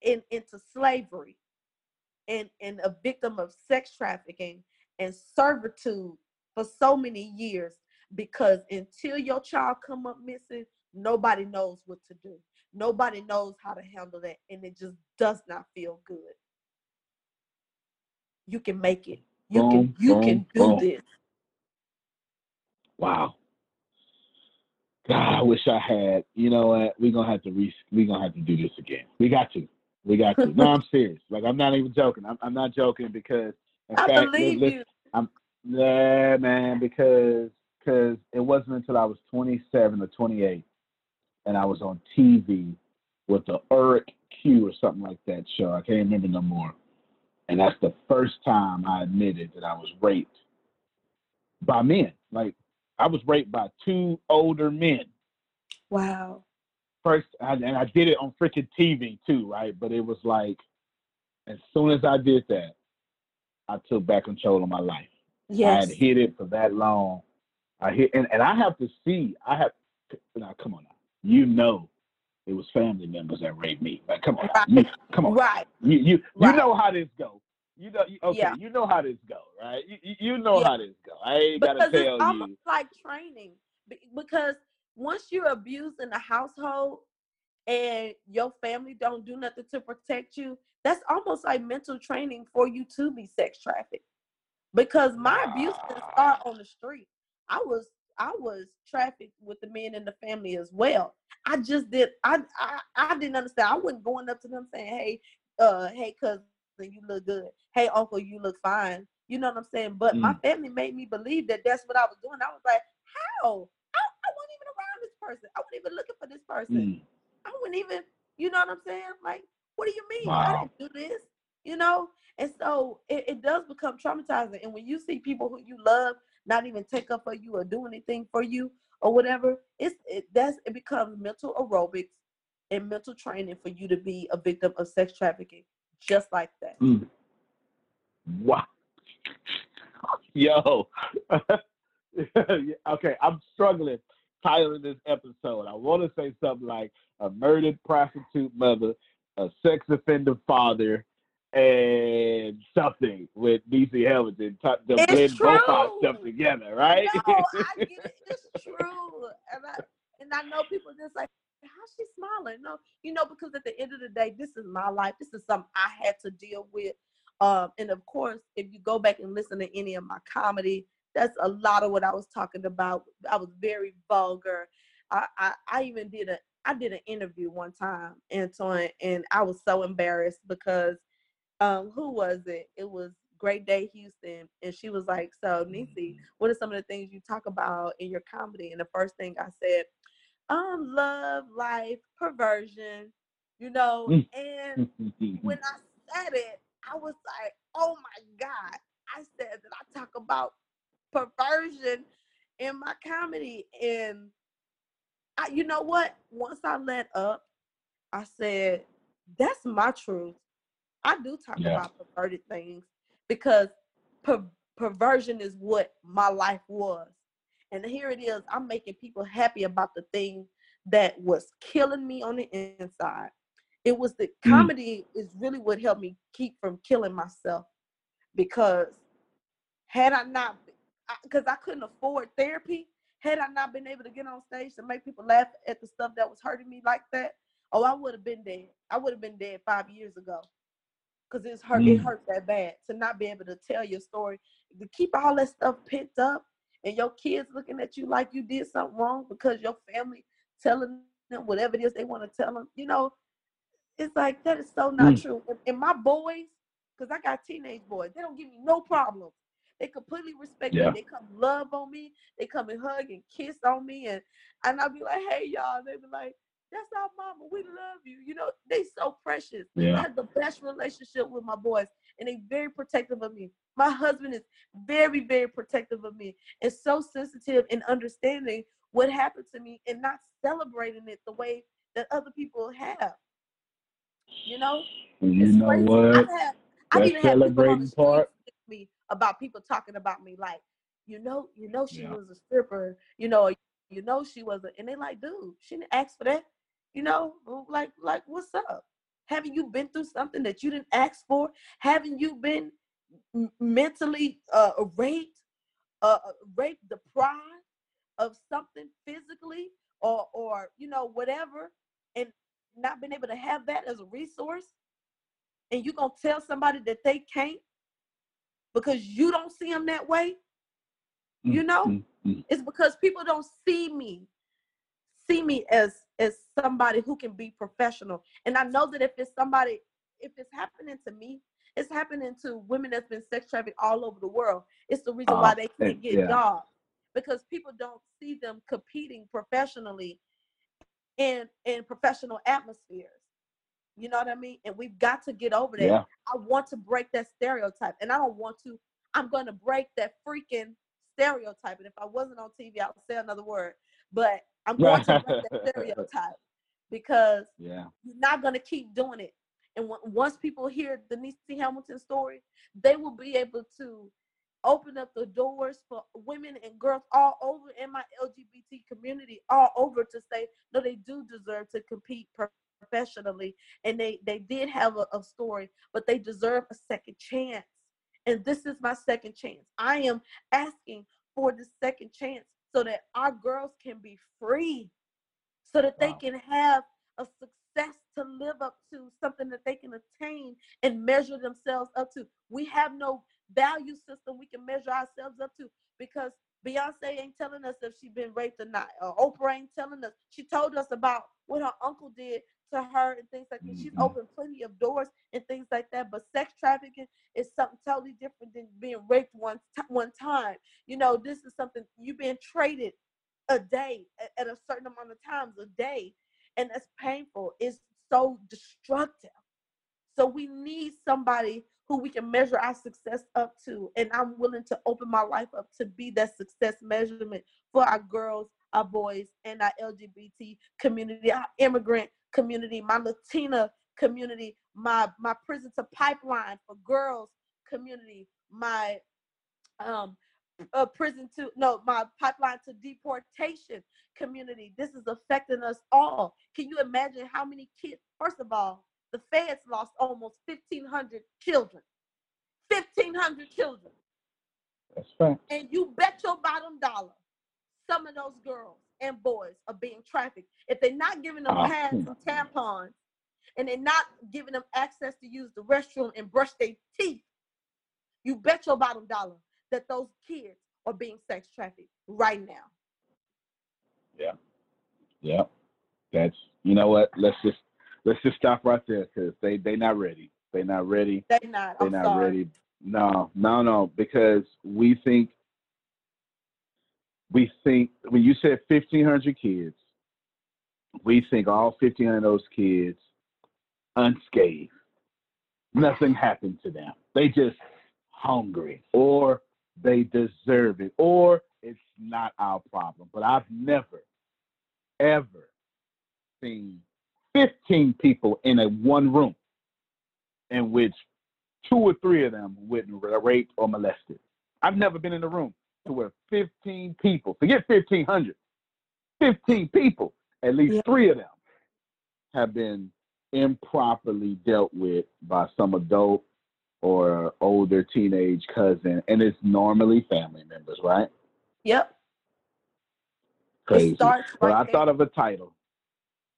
in, into slavery and, and a victim of sex trafficking and servitude for so many years because until your child come up missing nobody knows what to do nobody knows how to handle that and it just does not feel good you can make it you boom, can you boom, can do boom. this wow God, I wish I had. You know what? We're gonna have to re. We're gonna have to do this again. We got to. We got to. no, I'm serious. Like I'm not even joking. I'm, I'm not joking because in I fact, believe listen, you. I'm yeah, man. Because because it wasn't until I was 27 or 28, and I was on TV with the Eric Q or something like that show. I can't remember no more. And that's the first time I admitted that I was raped by men. Like I was raped by two older men. Wow. First, and I did it on freaking TV too, right? But it was like, as soon as I did that, I took back control of my life. Yes. I had hid it for that long. I hit, and, and I have to see. I have now. Come on now. You know, it was family members that raped me. Like, come on, right. you, come on. Right. You you right. you know how this goes. You know, okay, yeah. you know how this go, right? You, you know yeah. how this go. I ain't because gotta tell it's almost like training because once you're abused in the household and your family don't do nothing to protect you, that's almost like mental training for you to be sex trafficked. Because my abuse didn't start on the street. I was I was trafficked with the men in the family as well. I just did I I, I didn't understand. I wasn't going up to them saying, Hey, uh, hey, cousin, you look good. Hey, uncle, you look fine. You know what I'm saying? But mm. my family made me believe that that's what I was doing. I was like, how? I, I wasn't even around this person. I wasn't even looking for this person. Mm. I wasn't even, you know what I'm saying? Like, what do you mean? Wow. I didn't do this, you know? And so it, it does become traumatizing. And when you see people who you love not even take up for you or do anything for you or whatever, it's it that's it becomes mental aerobics and mental training for you to be a victim of sex trafficking just like that. Mm. Wow. Yo. okay, I'm struggling titling this episode. I want to say something like a murdered prostitute mother, a sex offender father, and something with Nissi Hamilton to, to blend true. both our stuff together, right? No, I get it. It's true. And I, and I know people just like, how's she smiling? No, you know, because at the end of the day, this is my life. This is something I had to deal with. Um, and of course, if you go back and listen to any of my comedy, that's a lot of what I was talking about. I was very vulgar. I, I, I even did a I did an interview one time, Antoine, and I was so embarrassed because um, who was it? It was Great Day Houston, and she was like, "So, Nissi, what are some of the things you talk about in your comedy?" And the first thing I said um love, life, perversion, you know. Mm. and when I said it, I was like, oh my God. I said that I talk about perversion in my comedy. And I, you know what? Once I let up, I said, that's my truth. I do talk yeah. about perverted things because per- perversion is what my life was. And here it is, I'm making people happy about the thing that was killing me on the inside. It was the mm. comedy is really what helped me keep from killing myself because had I not, because I, I couldn't afford therapy, had I not been able to get on stage to make people laugh at the stuff that was hurting me like that, oh, I would have been dead. I would have been dead five years ago because it's hurt. Mm. It hurt that bad to not be able to tell your story, to keep all that stuff pent up and your kids looking at you like you did something wrong because your family telling them whatever it is they want to tell them. You know, it's like that is so not mm. true. And, and my boys, because I got teenage boys, they don't give me no problems. They completely respect Yeah. me. They come love on me. They come and hug and kiss on me, and and I'll be like, hey y'all. They be like, that's our mama. We love you. You know, they so precious. I have the best relationship with my boys, and they very protective of me. My husband is very, very protective of me, and so sensitive and understanding what happened to me, and not celebrating it the way that other people have. You know, you it's know crazy. what? I've That even had people on celebrating part. About people talking about me, like, you know, you know, she Yeah. was a stripper, you know, you know, she was a, and they like, dude, she didn't ask for that, you know, like, like, what's up? Haven't you been through something that you didn't ask for? Haven't you been mentally uh, raped, uh, raped, deprived of something physically, or, or you know, whatever, and not been able to have that as a resource? and you gonna tell somebody that they can't because you don't see them that way you know Mm, mm. it's because people don't see me see me as as somebody who can be professional and i know that if it's somebody if it's happening to me it's happening to women that's been sex trafficked all over the world it's the reason why Uh, they can't get yeah. jobs because people don't see them competing professionally in in professional atmospheres you know what i mean and we've got to get over that Yeah. I want to break that stereotype, and I don't want to. I'm going to break that freaking stereotype. And if I wasn't on TV, I would say another word, but I'm going to break that stereotype because Yeah. you're not going to keep doing it. And on- once people hear the Nissi Hamilton story, they will be able to open up the doors for women and girls all over in my LGBT community, all over to say, no, they do deserve to compete professionally. And they, they did have a, a story, but they deserve a second chance. And this is my second chance. I am asking for the second chance so that our girls can be free, so that they can have a success to live up to, something that they can attain and measure themselves up to. We have no value system we can measure ourselves up to because Beyonce ain't telling us if she's been raped or not. Or Oprah ain't telling us. She told us about what her uncle did to her and things like that. She's Mhm. opened plenty of doors and things like that. But sex trafficking is something totally different than being raped one t- one time. You know, this is something you've been traded a day at, at a certain amount of times a day, and that's painful. It's so destructive. So we need somebody who we can measure our success up to. And I'm willing to open my life up to be that success measurement for our girls, our boys, and our LGBT community, our immigrant community, my Latina community, my my prison to pipeline for girls community, my um uh, prison to no my pipeline to deportation community. This is affecting us all. Can you imagine how many kids first of all the feds lost almost 1500 children. 1500 children. That's right. and you bet your bottom dollar some of those girls and boys are being trafficked if they're not giving them Ah, pads and tampons and they're not giving them access to use the restroom and brush their teeth you bet your bottom dollar that those kids are being sex trafficked right now Yeah. Yeah. That's you know what? Let's just let's just stop right there because they they not ready. They not ready. they not They're i'm not sorry ready. No, no, no. Because we think we think when you said fifteen hundred kids, we think all fifteen hundred of those kids unscathed. Nothing happened to them. They just hungry or they deserve it or it's not our problem. But I've never, ever seen 15 people in a one room in which two or three of them were raped or molested. I've never been in a room to where 15 people, forget 1,500, 15 people, at least Yeah. three of them have been improperly dealt with by some adult or older teenage cousin, and it's normally family members, right? yep Crazy. starts But right I there. thought of a title.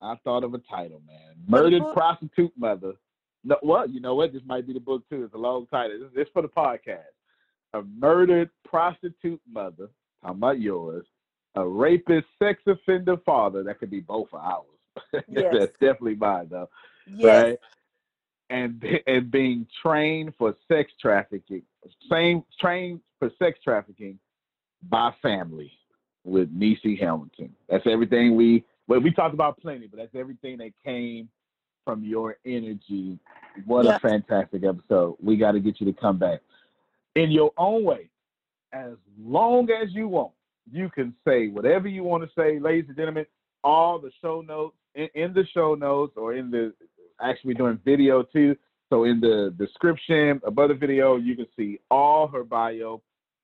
I thought of a title, man. Murdered prostitute mother. No, well, you know what? This might be the book too. It's a long title. This, this for the podcast. A murdered prostitute mother. Talking about yours. A rapist sex offender father. That could be both of ours. Yes. That's definitely mine though. yes Right? And and being trained for sex trafficking same trained for sex trafficking by family with Nissi Hamilton. That's everything we well we talked about plenty, but that's everything that came from your energy. What a fantastic episode. We got to get you to come back in your own way, as long as you want. You can say whatever you want to say, ladies and gentlemen. All the show notes in, in the show notes or in the actually doing video too. So in the description above the video, you can see all her bio.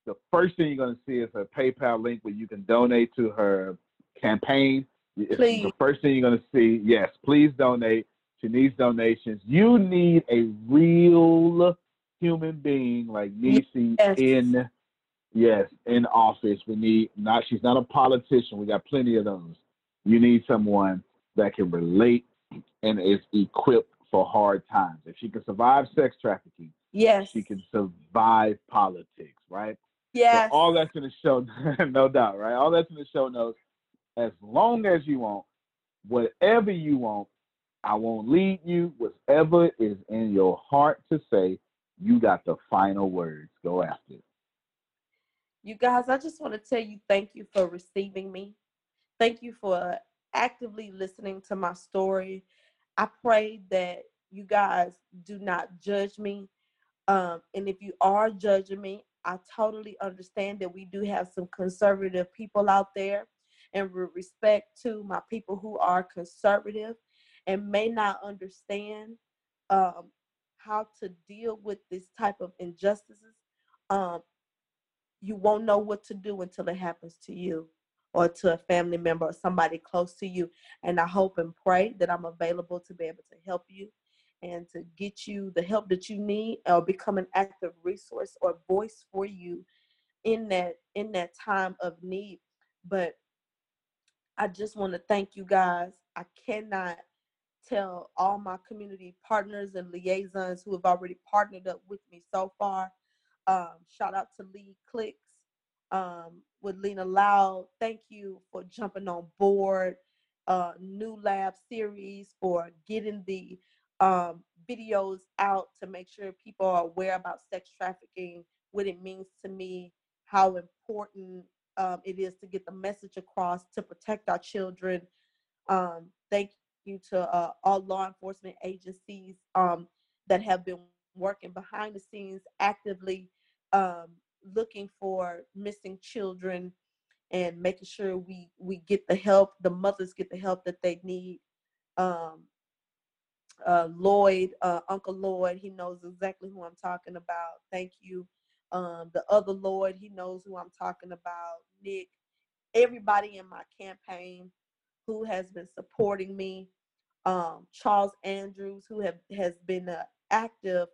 The first thing you're going to see is her PayPal link where you can donate to her campaign. Please. The first thing you're going to see, yes, please donate. She needs donations. You need a real human being like Nissi yes. in yes in office. We need not. She's not a politician. We got plenty of those. You need someone that can relate and is equipped for hard times. If she can survive sex trafficking, yes, she can survive politics, right? Yes. So all that's in the show, no doubt, right? All that's in the show notes. As long as you want, whatever you want, I won't lead you. Whatever is in your heart to say, you got the final words. Go after it. You guys, I just want to tell you thank you for receiving me. Thank you for actively listening to my story. I pray that you guys do not judge me. Um, and if you are judging me, I totally understand that we do have some conservative people out there. And with respect to my people who are conservative and may not understand um, how to deal with this type of injustices, um, you won't know what to do until it happens to you or to a family member or somebody close to you. And I hope and pray that I'm available to be able to help you and to get you the help that you need or become an active resource or voice for you in that in that time of need. But I just want to thank you guys. I cannot tell all my community partners and liaisons who have already partnered up with me so far. Um, shout out to Lee Clicks um, with Lena Loud. Thank you for jumping on board. Uh, new lab series for getting the um, videos out to make sure people are aware about sex trafficking, what it means to me, how important um, it is to get the message across to protect our children. Um, thank you to uh, all law enforcement agencies um, that have been working behind the scenes actively um, looking for missing children and making sure we we get the help the mothers get the help that they need. Um, uh, lloyd uh, uncle lloyd he knows exactly who i'm talking about. Thank you. Um, the other lloyd he knows who i'm talking about. Nick everybody in my campaign who has been supporting me um, charles andrews who have has been an active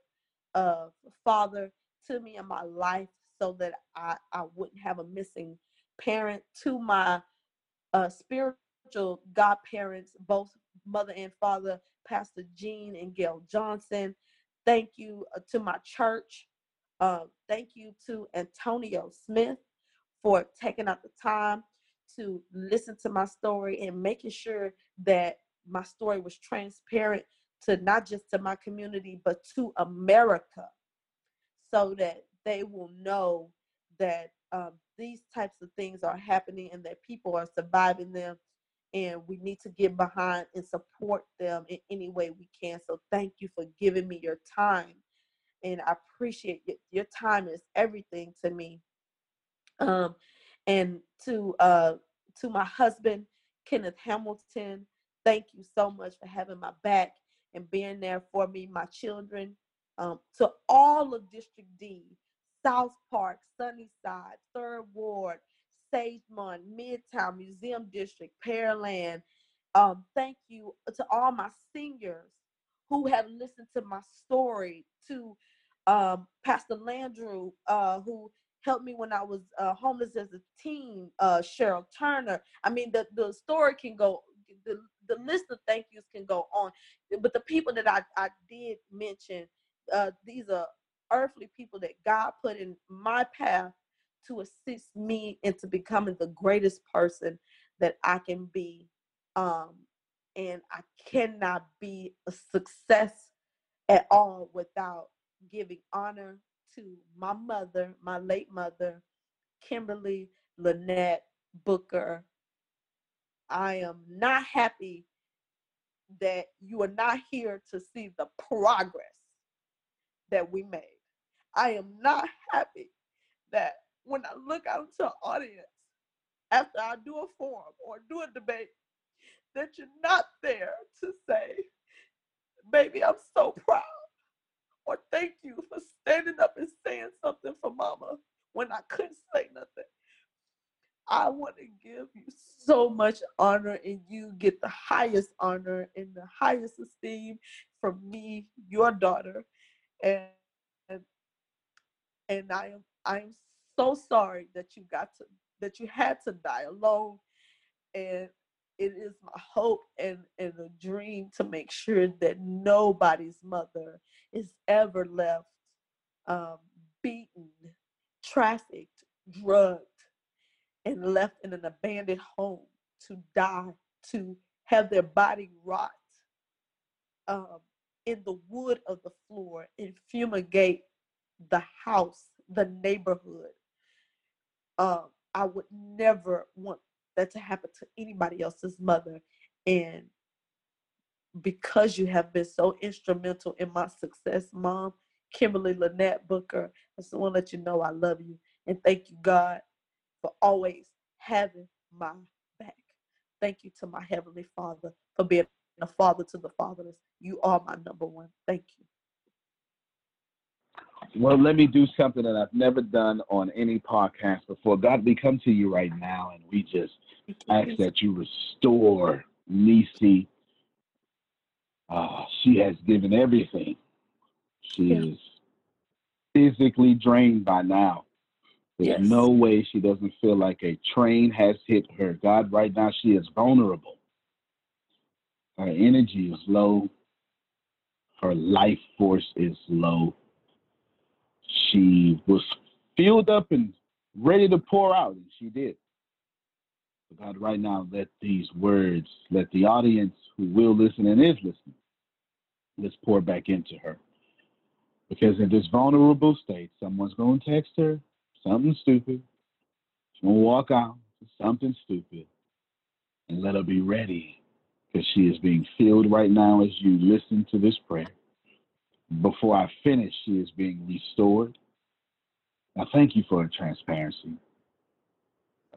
uh, father to me in my life so that I, I wouldn't have a missing parent to my uh, spiritual godparents, both mother and father, Pastor Jean and Gail Johnson. Thank you uh, to my church. Uh, thank you to Antonio Smith for taking out the time to listen to my story and making sure that my story was transparent to not just to my community but to America so that they will know that um, these types of things are happening and that people are surviving them and we need to get behind and support them in any way we can so thank you for giving me your time and i appreciate it. your time is everything to me um and to uh to my husband kenneth hamilton thank you so much for having my back and being there for me my children um, to all of district d South Park, Sunnyside, Third Ward, Sagemont, Midtown, Museum District, Pearland. Um, thank you to all my seniors who have listened to my story, to um, Pastor Landrew, uh, who helped me when I was uh, homeless as a teen, uh, Cheryl Turner. I mean, the, the story can go, the, the list of thank yous can go on. But the people that I, I did mention, uh, these are earthly people that God put in my path to assist me into becoming the greatest person that I can be. Um, and I cannot be a success at all without giving honor to my mother, my late mother, Kimberly Lynette Booker. I am not happy that you are not here to see the progress that we made. I am not happy that when I look out into the audience after I do a forum or do a debate, that you're not there to say, baby, I'm so proud. Or thank you for standing up and saying something for mama when I couldn't say nothing. I want to give you so much honor, and you get the highest honor and the highest esteem from me, your daughter. And and, and I am I am so sorry that you got to that you had to die alone. And it is my hope and, and a dream to make sure that nobody's mother is ever left um, beaten, trafficked, drugged, and left in an abandoned home to die, to have their body rot um, in the wood of the floor and fumigate the house, the neighborhood. Um, I would never want that to happen to anybody else's mother. And because you have been so instrumental in my success, Mom, Kimberly Lynette Booker, I just want to let you know I love you. And thank you, God, for always having my back. Thank you to my Heavenly Father for being a father to the fatherless. You are my number one. Thank you. Well, let me do something that I've never done on any podcast before. God, we come to you right now and we just ask that you restore Nissi. Uh, she has given everything. She yeah. is physically drained by now. There's yes. no way she doesn't feel like a train has hit her. God, right now, she is vulnerable. Her energy is low. Her life force is low. She was filled up and ready to pour out, and she did. God, right now, let these words, let the audience who will listen and is listening, let's pour back into her. Because in this vulnerable state, someone's going to text her, something stupid. She's going to walk out something stupid and let her be ready because she is being filled right now as you listen to this prayer. Before I finish, she is being restored. I thank you for her transparency.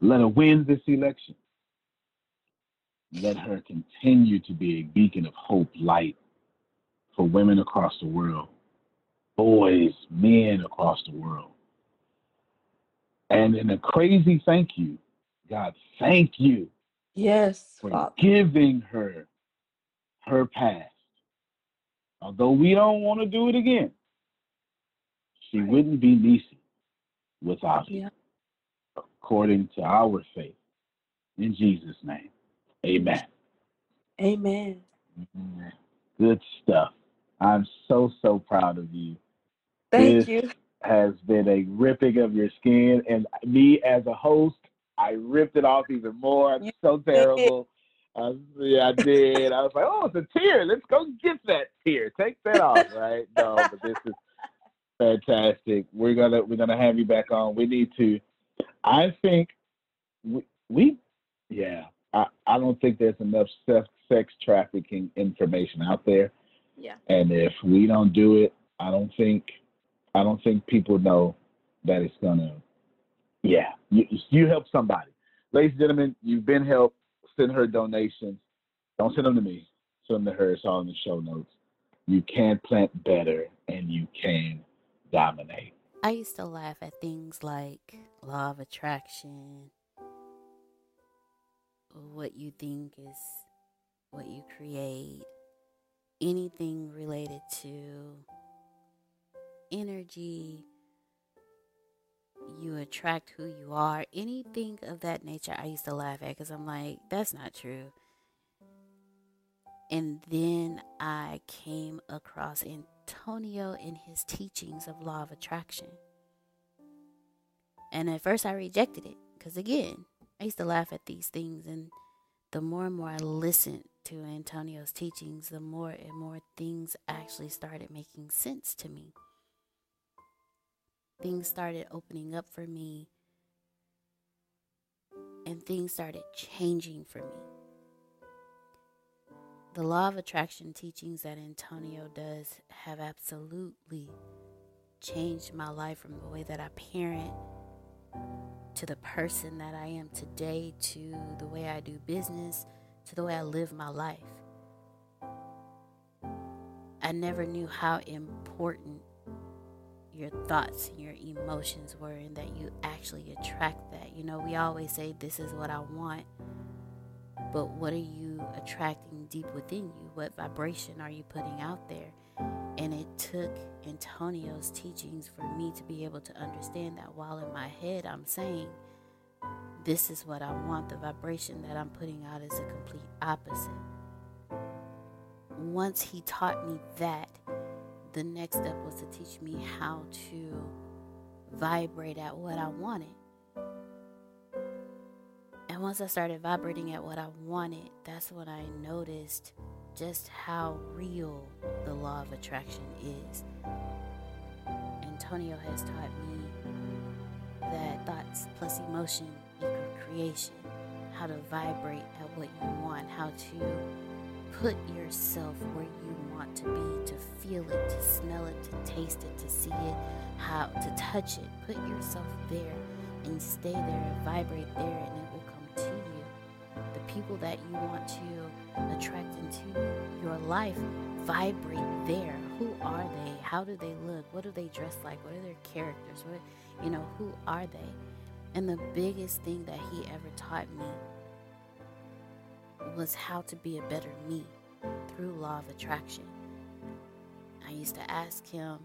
Let her win this election. Let her continue to be a beacon of hope, light for women across the world, boys, men across the world. And in a crazy thank you, God, thank you. Yes. For Father. giving her her past. Although we don't want to do it again, she right. wouldn't be Nissi without yeah. you, according to our faith. In Jesus' name, amen. Amen. Good stuff. I'm so, so proud of you. Thank this, you has been a ripping of your skin. And me as a host, I ripped it off even more. I'm so terrible. Uh, yeah, I did. I was like, oh, it's a tear. Let's go get that tear. Take that off, right? No, but this is fantastic. We're gonna we're gonna have you back on. We need to. I think we, we yeah. I, I don't think there's enough sex, sex trafficking information out there. Yeah. And if we don't do it, I don't think I don't think people know that it's gonna. Yeah, you, you help somebody, ladies and gentlemen. You've been helped. Send her donations. Don't send them to me. Send them to her. It's all in the show notes. You can plant better, and you can dominate. I used to laugh at things like law of attraction. What you think is what you create. Anything related to energy, you attract who you are, anything of that nature, I used to laugh at because I'm like, that's not true. And then I came across Antonio in his teachings of law of attraction. And at first I rejected it because, again, I used to laugh at these things. And the more and more I listened to Antonio's teachings, the more and more things actually started making sense to me. things started opening up for me and things started changing for me. The law of attraction teachings that Antonio does have absolutely changed my life from the way that I parent to the person that I am today to the way I do business to the way I live my life. I never knew how important your thoughts and your emotions were and that you actually attract that. You know, we always say, This is what I want, but what are you attracting deep within you? What vibration are you putting out there? And it took Antonio's teachings for me to be able to understand that while in my head I'm saying, This is what I want, the vibration that I'm putting out is a complete opposite. Once he taught me that, the next step was to teach me how to vibrate at what I wanted. And once I started vibrating at what I wanted, that's when I noticed just how real the law of attraction is. Antonio has taught me that thoughts plus emotion equal creation, how to vibrate at what you want, how to put yourself where you want to be, to feel it, to smell it, to taste it, to see it, how to touch it. Put yourself there and stay there and vibrate there, and it people that you want to attract into your life vibrate there. Who are they? How do they look? What do they dress like? What are their characters? What you know, who are they? And the biggest thing that he ever taught me was how to be a better me through law of attraction. I used to ask him,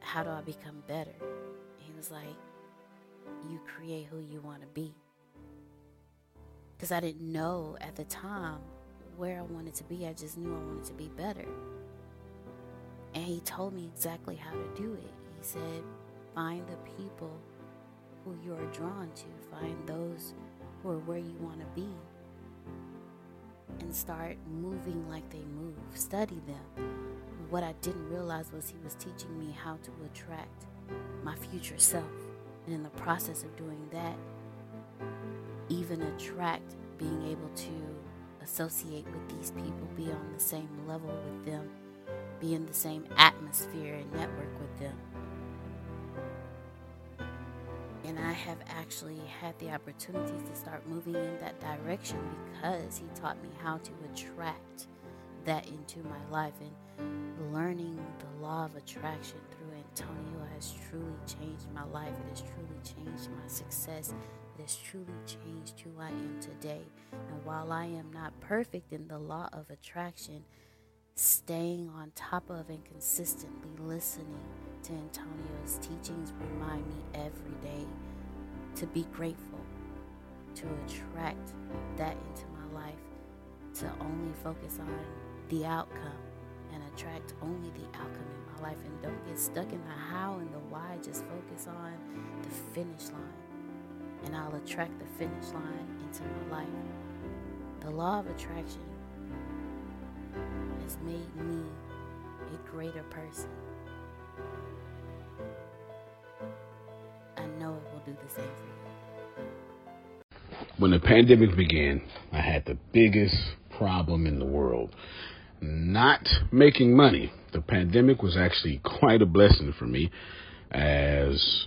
How do I become better? He was like, You create who you want to be. Because I didn't know at the time where I wanted to be, I just knew I wanted to be better. And he told me exactly how to do it. He said, Find the people who you are drawn to, find those who are where you want to be and start moving like they move. Study them. What I didn't realize was he was teaching me how to attract my future self. And in the process of doing that, even attract being able to associate with these people, be on the same level with them, be in the same atmosphere and network with them. And I have actually had the opportunities to start moving in that direction because he taught me how to attract that into my life. And learning the law of attraction through Antonio has truly changed my life. It has truly changed my success. Has truly changed who I am today. And while I am not perfect in the law of attraction, staying on top of and consistently listening to Antonio's teachings remind me every day to be grateful, to attract that into my life, to only focus on the outcome and attract only the outcome in my life and don't get stuck in the how and the why. Just focus on the finish line and I'll attract the finish line into my life. The law of attraction has made me a greater person. I know it will do the same for you. When the pandemic began, I had the biggest problem in the world not making money. The pandemic was actually quite a blessing for me as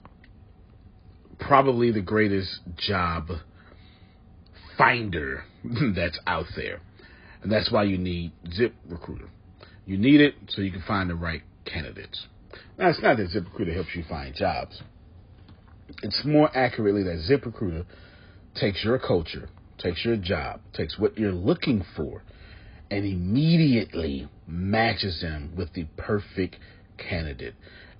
probably the greatest job finder that's out there? And that's why you need ZipRecruiter. You need it so you can find the right candidates. Now, it's not that ZipRecruiter helps you find jobs. It's more accurately that ZipRecruiter takes your culture, takes your job, takes what you're looking for, and immediately matches them with the perfect candidate.